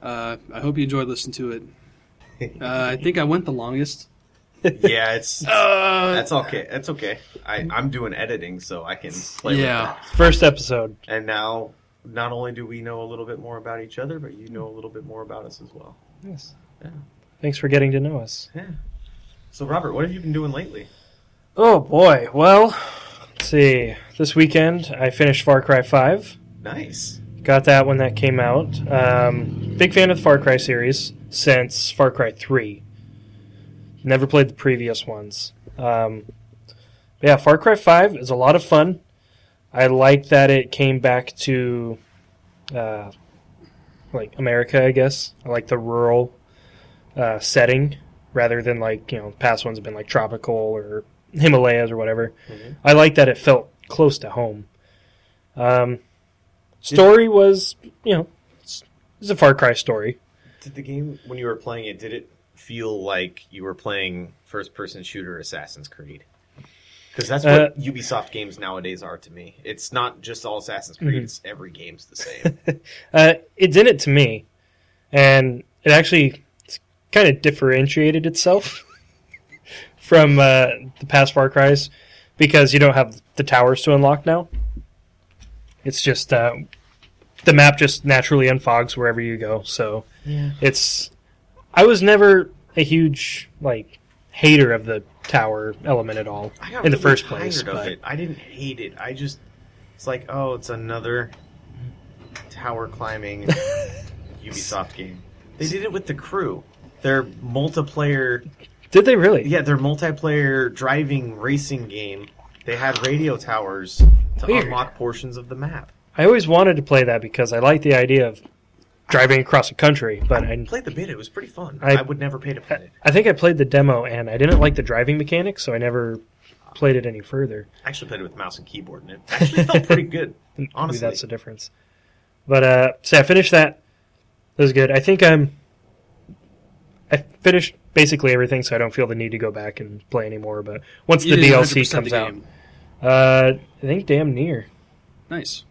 Uh, I hope you enjoyed listening to it. [laughs] Uh, I think I went the longest. yeah, it's [laughs] Uh, that's okay. That's okay. I, I'm doing editing, so I can play Yeah. with First episode. And now, not only do we know a little bit more about each other, but you know a little bit more about us as well. Yes. Yeah. Thanks for getting to know us. Yeah. So, Robert, what have you been doing lately? Oh boy. Well, let's see. This weekend I finished Far Cry 5. Nice. Got that when that came out. Um, big fan of the Far Cry series since Far Cry 3. Never played the previous ones. Um, yeah, Far Cry 5 is a lot of fun. I like that it came back to uh, like America, I guess. I like the rural uh, setting rather than like, you know, past ones have been like tropical or Himalayas or whatever. Mhm. I like that it felt close to home. Um, story was, you know, it's, it's a Far Cry story. Did the game, when you were playing it, did it feel like you were playing first-person shooter Assassin's Creed? Because that's what Uh, Ubisoft games nowadays are to me. It's not just all Assassin's Creed; Mhm. it's every game's the same. [laughs] Uh, it did it to me, and it actually kind of differentiated itself from uh, the past Far Cries because you don't have the towers to unlock now. It's just uh, the map just naturally unfogs wherever you go. So yeah. it's. I was never a huge like hater of the tower element at all I got in the really first place. tired of but- it. I didn't hate it. I just it's like, oh, it's another tower climbing [laughs] Ubisoft game. They did it with the crew. Their multiplayer, Did they really? yeah, their multiplayer driving racing game. They had radio towers to Weird. unlock portions of the map. I always wanted to play that because I like the idea of driving across a country, but I, Played the beta; it was pretty fun. I- I, would never pay to play it. I think I played the demo and I didn't like the driving mechanics, so I never played it any further. I actually played it with mouse and keyboard, and it actually felt pretty [laughs] good. Maybe Honestly. that's the difference. But uh, so I finished that. It was good. I think I'm. I finished basically everything, so I don't feel the need to go back and play anymore. But once you the did DLC 100% comes the out, game. uh, I think damn near. Nice.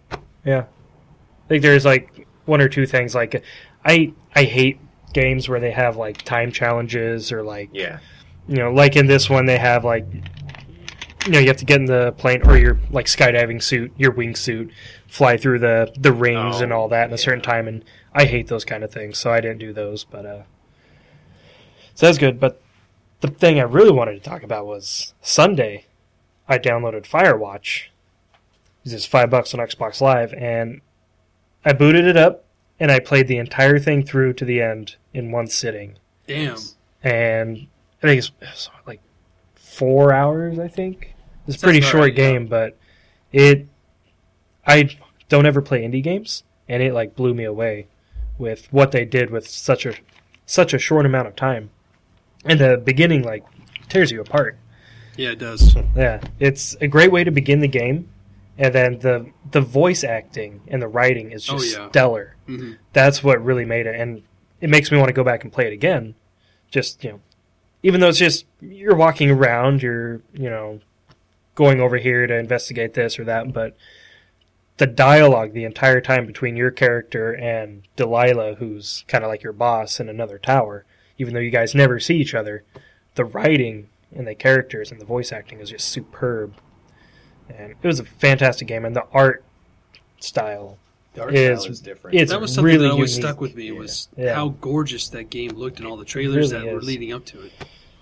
Yeah, I think there's like one or two things. Like, I I hate games where they have like time challenges or like Yeah, you know, like in this one, they have like, you know, you have to get in the plane or your like skydiving suit, your wingsuit, fly through the the rings Oh, and all that in a certain time, and I hate those kind of things, so I didn't do those. But uh, so that's good. But the thing I really wanted to talk about was Sunday. I downloaded Firewatch. It's just five bucks on Xbox Live, and I booted it up and I played the entire thing through to the end in one sitting Damn. and I think it's, it's like four hours. I think it's a pretty short right, yeah. game, but it. I don't ever play indie games, and it like blew me away with what they did with such a such a short amount of time. And the beginning like tears you apart. Yeah, it does. Yeah, it's a great way to begin the game, and then the the voice acting and the writing is Oh, just yeah. stellar hmm that's what really made it and it makes me want to go back and play it again just you know even though it's just you're walking around you're you know going over here to investigate this or that but the dialogue the entire time between your character and Delilah who's kind of like your boss in another tower even though you guys never see each other the writing and the characters and the voice acting is just superb and it was a fantastic game and the art style the art Is- style is different. it's That was something really that always unique. stuck with me was Yeah. how gorgeous that game looked in all the trailers really that were leading up to it.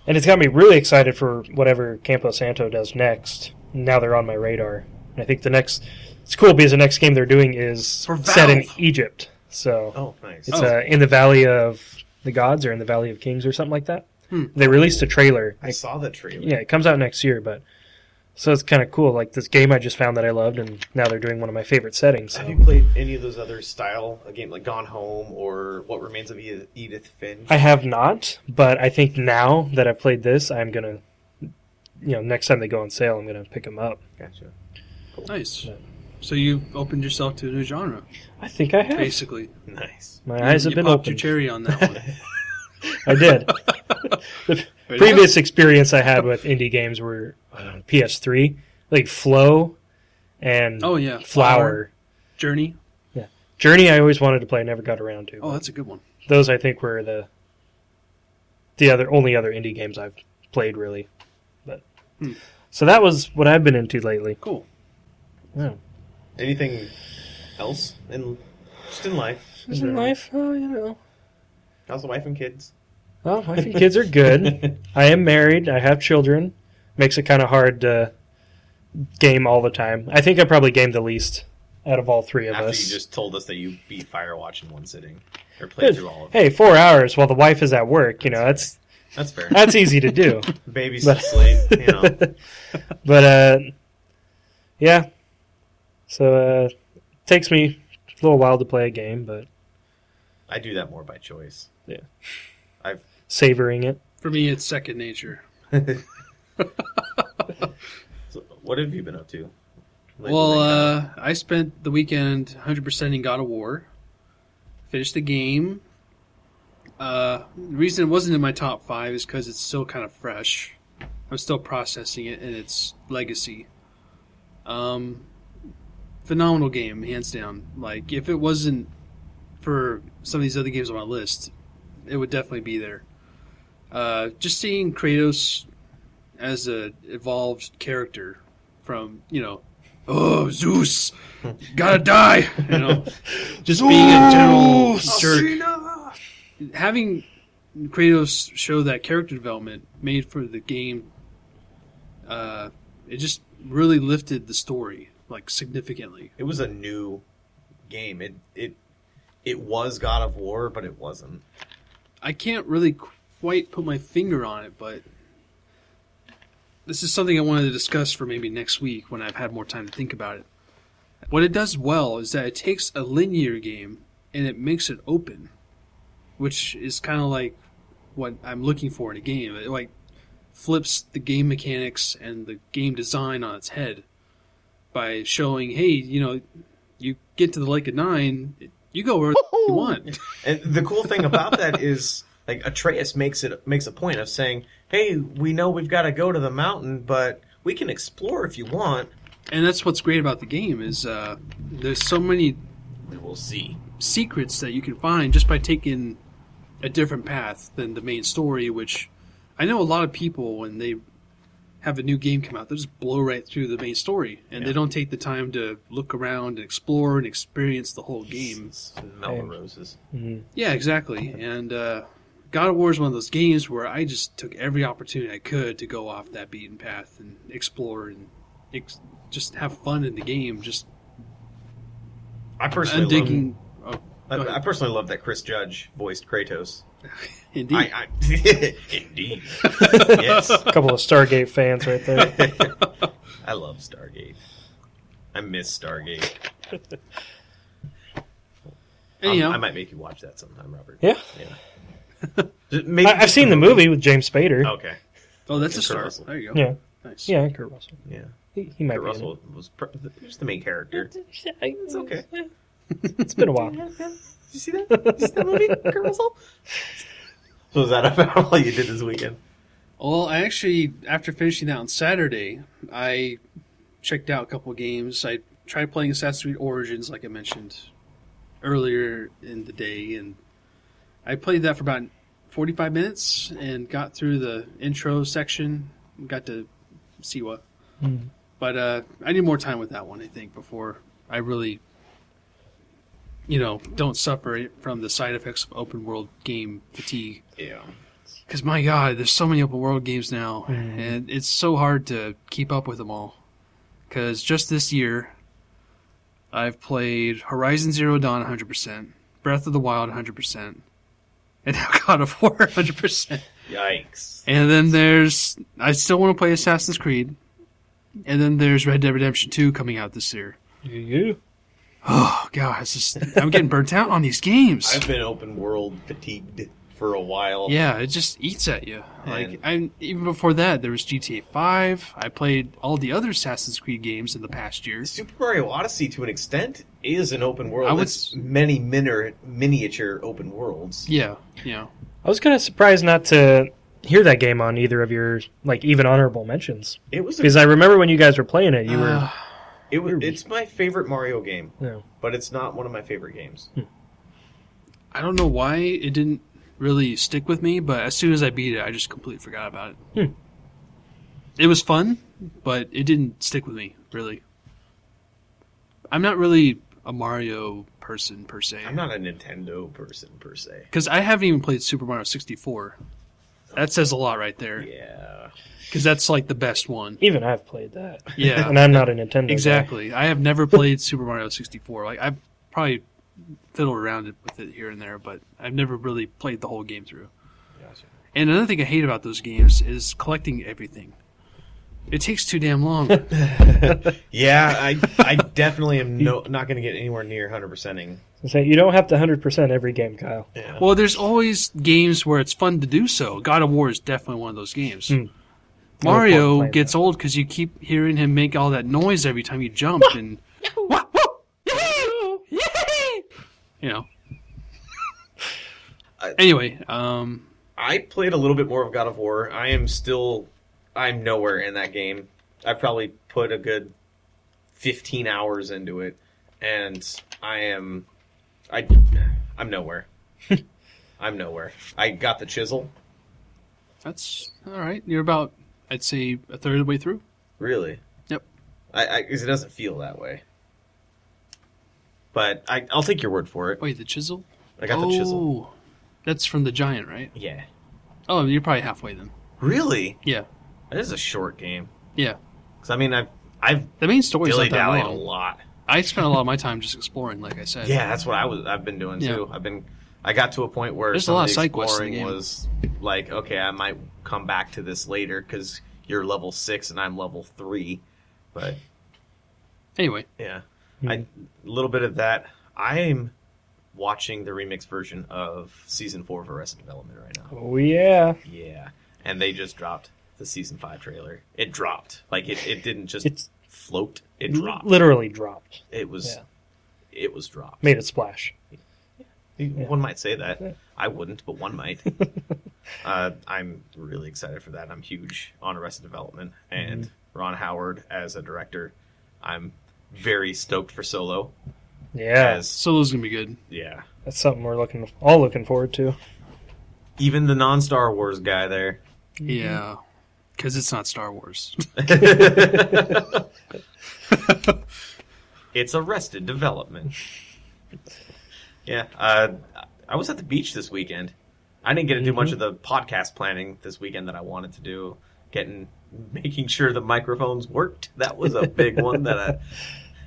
And it's got me really excited for whatever Campo Santo does next. Now they're on my radar. And I think the next it's cool because the next game they're doing is set in Egypt. So Oh, nice. it's Oh. uh, in the Valley of the Gods or in the Valley of Kings or something like that. Hmm. They released a trailer. I saw the trailer. Yeah, it comes out next year, but so it's kind of cool. Like this game I just found that I loved, and now they're doing one of my favorite settings. So. Have you played any of those other style a game like Gone Home or What Remains of Edith, Edith Finch? I have not, but I think now that I've played this, I'm gonna, you know, next time they go on sale, I'm gonna pick them up. Gotcha. Nice. Yeah. So you opened yourself to a new genre, I think I have. basically. Nice. My You- eyes have you been popped opened. your cherry on that one. [laughs] I did. [laughs] the But previous experience I had with indie games were uh, PS3, like Flow and Oh yeah, Flower. Journey. Yeah. Journey. I always wanted to play, never got around to. Oh, that's a good one. Those I think were the the other only other indie games I've played really. But Hmm. so that was what I've been into lately. Cool. Yeah. Anything else in just in life? Just in life, oh, you know. How's the wife and kids? Well, wife and kids are good. [laughs] I am married. I have children. Makes it kind of hard to game all the time. I think I probably game the least out of all three of After us. you just told us that you beat Firewatch in one sitting or played through all of it. Hey, four hours while the wife is at work. You know, that's That's fair. that's easy to do. [laughs] Baby But- slate, you know. [laughs] but uh, yeah. So uh, it takes me a little while to play a game, but I do that more by choice. Yeah. I've savoring it. For me, it's second nature. [laughs] [laughs] so what have you been up to? lately, Well, Nick? uh, I spent the weekend 100% in God of War. Finished the game. Uh, the reason it wasn't in my top five is because it's still kind of fresh. I'm still processing it and its legacy. Um, phenomenal game, hands down. Like, if it wasn't for some of these other games on my list, it would definitely be there. Uh, just seeing Kratos as a evolved character from, you know, oh Zeus, gotta die. You know, [laughs] just being a general jerk. Having Kratos show that character development made for the game, uh, it just really lifted the story like significantly. it was a new game. It it it was God of War, but it wasn't. I can't really quite put my finger on it, but this is something I wanted to discuss for maybe next week when I've had more time to think about it. What it does well is that it takes a linear game and it makes it open, which is kind of like what I'm looking for in a game. It like flips the game mechanics and the game design on its head by showing, hey, you know, you get to the Lake of Nine, you go where you want. [laughs] And the cool thing about that is like Atreus makes it makes a point of saying, "Hey, we know we've got to go to the mountain, but we can explore if you want." and that's what's great about the game is uh, there's so many We will see. secrets that you can find just by taking a different path than the main story which i know a lot of people when they have a new game come out they just blow right through the main story and they don't take the time to look around and explore and experience the whole game Smell the roses. Mhm. yeah exactly and uh, god of war is one of those games where i just took every opportunity i could to go off that beaten path and explore and ex- just have fun in the game just I personally i'm digging oh, I. I personally love that Chris Judge voiced Kratos. [laughs] indeed I, I [laughs] indeed. [laughs] yes. A couple of Stargate fans right there. I love Stargate. I miss Stargate. anyhow Um, I might make you watch that sometime, Robert. Yeah, Just- Maybe I, I've seen the movie. movie with James Spader. Okay. Oh, that's a Kurt start. Russell. There you go. Yeah, Nice. yeah, Kurt Russell. Yeah. He, he might Kurt be Russell was pr- was the main character. It's It's okay. It's been a while. Did you see that? Did you see that movie, Kurt Russell? So is that about all you did this weekend? Well, I actually, after finishing that on Saturday, I checked out a couple games. I tried playing Assassin's Creed Origins, like I mentioned earlier in the day, and I played that for about 45 minutes and got through the intro section. Got to Siwa. Mm. But uh, I need more time with that one, I think, before I really, you know, don't suffer from the side effects of open world game fatigue. Yeah. Because my God, there's so many open world games now, Mhm. and it's so hard to keep up with them all. Because just this year, I've played Horizon Zero Dawn 100%, Breath of the Wild 100%, and [laughs] now God of War 100%. Yikes. And then there's I still want to play Assassin's Creed. And then there's Red Dead Redemption 2 coming out this year. You. Oh god, it's just I'm getting burnt out on these games. I've been open world fatigued for a while. Yeah, it just eats at you. Like And- I even before that, there was GTA Five. I played all the other Assassin's Creed games in the past years. Super Mario Odyssey, to an extent, is an open world. I would it's many minor, miniature open worlds. Yeah, yeah. I was kind of surprised not to hear that game on either of your like even honorable mentions It was. A, because I remember when you guys were playing it, you were. Uh, It was. It's my favorite Mario game, you know, but it's not one of my favorite games. I don't know why it didn't really stick with me, but as soon as I beat it, I just completely forgot about it. Hmm. It was fun, but it didn't stick with me really. I'm not really a Mario person per se. I'm not a Nintendo person per se. because I haven't even played Super Mario 64. That says a lot right there. Yeah. Because that's like the best one. even I've played that, Yeah, [laughs] and I'm not a Nintendo. guy. exactly. I have never played Super Mario 64. Like I've probably fiddled around with it here and there, but I've never really played the whole game through. Gotcha. And another thing I hate about those games is collecting everything. It takes too damn long. [laughs] [laughs] Yeah, I I definitely am no, not going to get anywhere near 100%ing. So you don't have to 100% every game, Kyle. Yeah. well, there's always games where it's fun to do so. God of War is definitely one of those games. No point Mario playing gets that. old because you keep hearing him make all that noise every time you jump, and you know. I- Anyway, um, I played a little bit more of God of War. I am still, I'm nowhere in that game. I probably put a good 15 hours into it, and I am, I, I'm nowhere. [laughs] I'm nowhere. I got the chisel. that's all right. You're about, I'd say, a third of the way through. Really? Yep. I, because it doesn't feel that way. But I, I'll take your word for it. Wait, the chisel? I got the chisel. Oh, That's from the giant, right? Yeah. Oh, you're probably halfway then. Really? Yeah, That is a short game. yeah. Because I mean, I've I've The main story's dilly not that dallied a long. lot. I spent a lot of my time just exploring, like I said. Yeah, that's what I was. I've been doing too. I've been. I got to a point where There's a some lot of of the side quests in the exploring game. was like, okay, I might come back to this later because you're level six and I'm level three. But Anyway, yeah, Hmm. I a little bit of that. I'm watching the remix version of season four of Arrested Development right now. Oh yeah, Yeah, and they just dropped the season five trailer. It dropped like it. It didn't just it's float. It dropped. literally dropped. It was. Yeah. It was dropped. Made it splash. One might say that. Yeah. I wouldn't, but one might. [laughs] uh, I'm really excited for that. I'm huge on Arrested Development and Mm-hmm. Ron Howard as a director. I'm very stoked for Solo. Yeah, As Solo's gonna be good. yeah, that's something we're looking all looking forward to. even the non Star Wars guy there. Yeah, because it's not Star Wars. [laughs] It's Arrested Development. yeah, uh, I was at the beach this weekend. I didn't get to do much of the podcast planning this weekend that I wanted to do. Getting, making sure the microphones worked. That was a big [laughs] one. That I,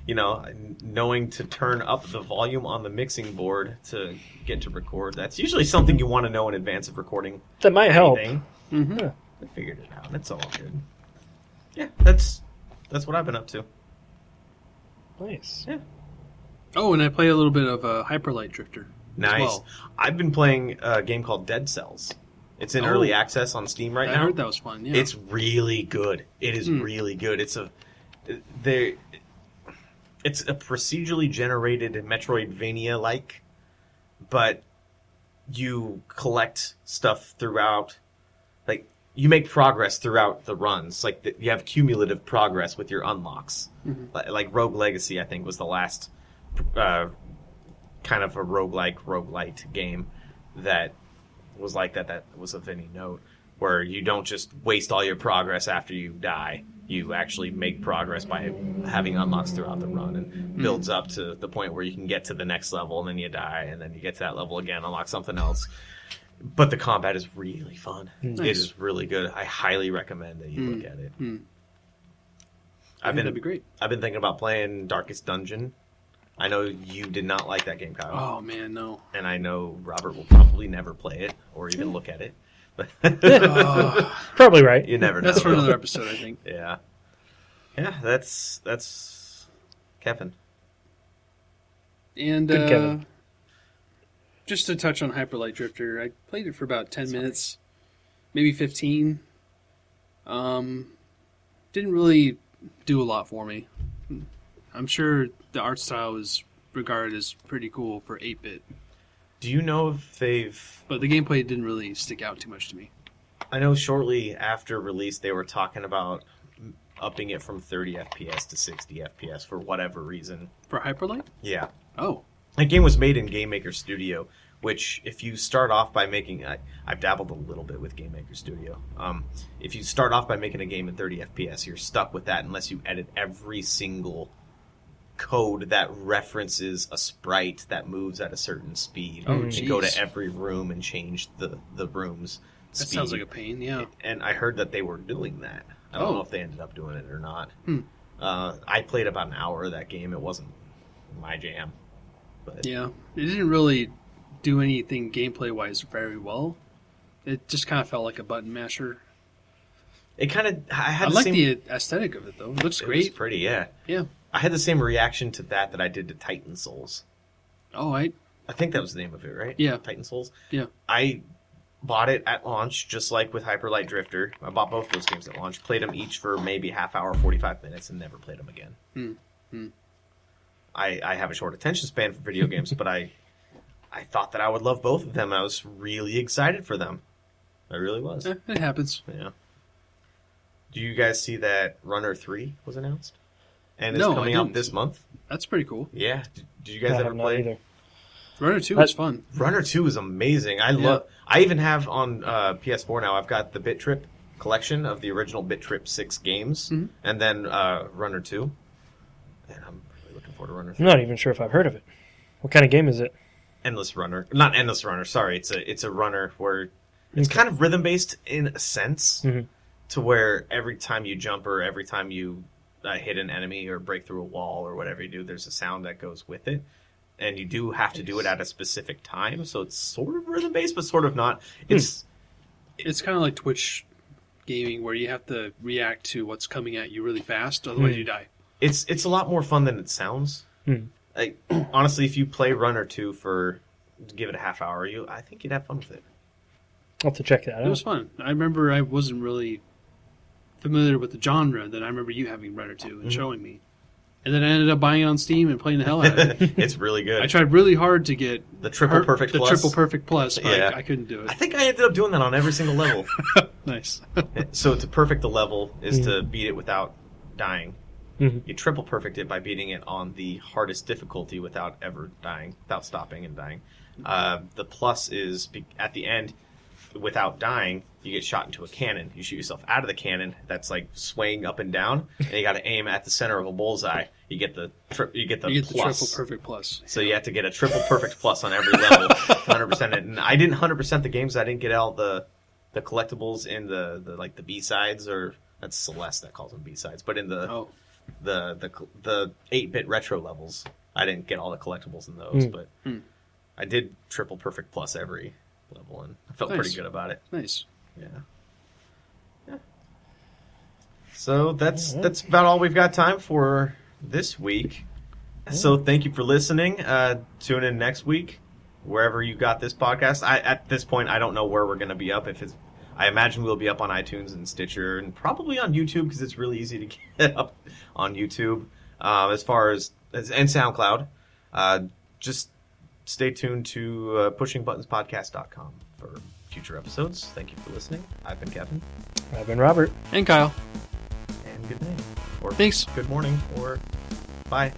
you know, knowing to turn up the volume on the mixing board to get to record. That's usually something you want to know in advance of recording. That might help. anything. hmm Yeah. I figured it out. It's all good. Yeah, that's that's what I've been up to. Nice. Yeah. Oh, and I play a little bit of uh, Hyperlight Drifter. as Nice. well. I've been playing a game called Dead Cells. It's in Oh. early access on Steam right I now. heard that was fun. Yeah. It's really good. It is Hmm. really good. It's a there. It's a procedurally generated Metroidvania like, but you collect stuff throughout. You make progress throughout the runs. Like the, you have cumulative progress with your unlocks. Mhm. Li- Like Rogue Legacy, I think was the last uh, kind of a roguelike roguelite game that was like that that was of any note where you don't just waste all your progress after you die you actually make progress by having unlocks throughout the run and builds up to the point where you can get to the next level and then you die and then you get to that level again unlock something else but the combat is really fun it Nice. is really good i highly recommend that you Hmm. look at it Hmm. I i've think that'd be great. i've been thinking about playing darkest dungeon I know you did not like that game, Kyle, Oh man, no. and I know Robert will probably never play it or even look at it. But [laughs] Oh, [laughs] Probably right. you never know. that's for another episode, I think. [laughs] Yeah, yeah. That's that's Kevin. And Good uh, Kevin. Just to touch on Hyperlight Drifter, I played it for about ten minutes, maybe fifteen. Um, didn't really do a lot for me. I'm sure the art style is regarded as pretty cool for 8-bit, Do you know if they've? but the gameplay didn't really stick out too much to me. I know shortly after release they were talking about upping it from 30 FPS to 60 FPS for whatever reason. For Hyperlight? Yeah, Oh, that game was made in Game Maker Studio, which if you start off by making, I, I've dabbled a little bit with Game Maker Studio. Um, if you start off by making a game at 30 FPS, you're stuck with that unless you edit every single code that references a sprite that moves at a certain speed. Oh, and go to every room and change the the rooms. that speed. sounds like a pain. Yeah. and I heard that they were doing that. I don't Oh. know if they ended up doing it or not. Hmm. Uh, I played about an hour of that game. It wasn't my jam, but Yeah, it didn't really do anything gameplay wise very well. It just kind of felt like a button masher. it kind of. I I had the like same, the aesthetic of it though. It looks it great. pretty, yeah. Yeah. I had the same reaction to that that I did to Titan Souls. Oh, I I think that was the name of it, right? Yeah. Titan Souls. Yeah. I bought it at launch, just like with Hyperlight Drifter. I bought both those games at launch, played them each for maybe half hour, forty five minutes, and never played them again. Hmm. Hmm. I, I have a short attention span for video games, [laughs] but I I thought that I would love both of them, I was really excited for them. I really was. eh, it happens. Yeah. Do you guys see that Runner Three was announced? And it's No, coming out this month? That's pretty cool. Yeah. Did, did you guys I ever have not play? either. Runner Two I- is fun. Runner Two is amazing. I Yeah. love. I even have on uh, PS4 now. I've got the Bit Trip collection of the original Bit Trip six games, Mhm. and then uh, Runner Two. And I'm really looking forward to Runner I'm not even sure if I've heard of it. What kind of game is it? Endless Runner, not Endless Runner. Sorry, it's a it's a runner where it's Okay. kind of rhythm based in a sense, Mhm. to where every time you jump or every time you uh, hit an enemy or break through a wall or whatever you do, there's a sound that goes with it. And you do have to do it at a specific time, so it's sort of rhythm based, but sort of not. It's It's kind of like Twitch gaming where you have to react to what's coming at you really fast, otherwise Hmm. you die. it's it's a lot more fun than it sounds. Hmm. Like [clears throat] honestly, if you play Runner Two for give it a half hour, you I think you'd have fun with it. I'll have to check that out. It was fun. I remember I wasn't really familiar with the genre. Then I remember you having Runner Two and Mhm. showing me, and then I ended up buying it on Steam and playing the hell out of it. [laughs] it's really good. I tried really hard to get the triple per- perfect the plus. triple perfect plus, but Yeah. I, I couldn't do it. I think I ended up doing that on every single level. [laughs] nice. [laughs] so to perfect the level is Mhm. to beat it without dying. Mhm. You triple perfect it by beating it on the hardest difficulty without ever dying, without stopping and dying. Uh, the plus is be- at the end, without dying, you get shot into a cannon. You shoot yourself out of the cannon that's like swaying up and down, and you got to [laughs] aim at the center of a bullseye. You get the tri- you get the you get the triple perfect plus. So you have to get a triple perfect plus on every level, hundred percent it. And I didn't hundred percent the games. I didn't get all the the collectibles in the, the like the B sides or that's Celeste that calls them B sides. But in the Oh, the the the eight bit retro levels, I didn't get all the collectibles in those. Hmm. But Hmm. I did triple perfect plus every level, and I felt Nice. pretty good about it. nice. Yeah. Yeah. So that's Alright. that's about all we've got time for this week. So thank you for listening. Uh, tune in next week, wherever you got this podcast. I at this point I don't know where we're going to be up. If it's, I imagine we'll be up on iTunes and Stitcher and probably on YouTube because it's really easy to [laughs] get up on YouTube. Uh, as far as, as and SoundCloud, uh, just stay tuned to uh, pushingbuttonspodcast.com for future episodes. Thank you for listening. I've been Kevin, I've been Robert. And Kyle, and good night, or thanks. good morning, or bye.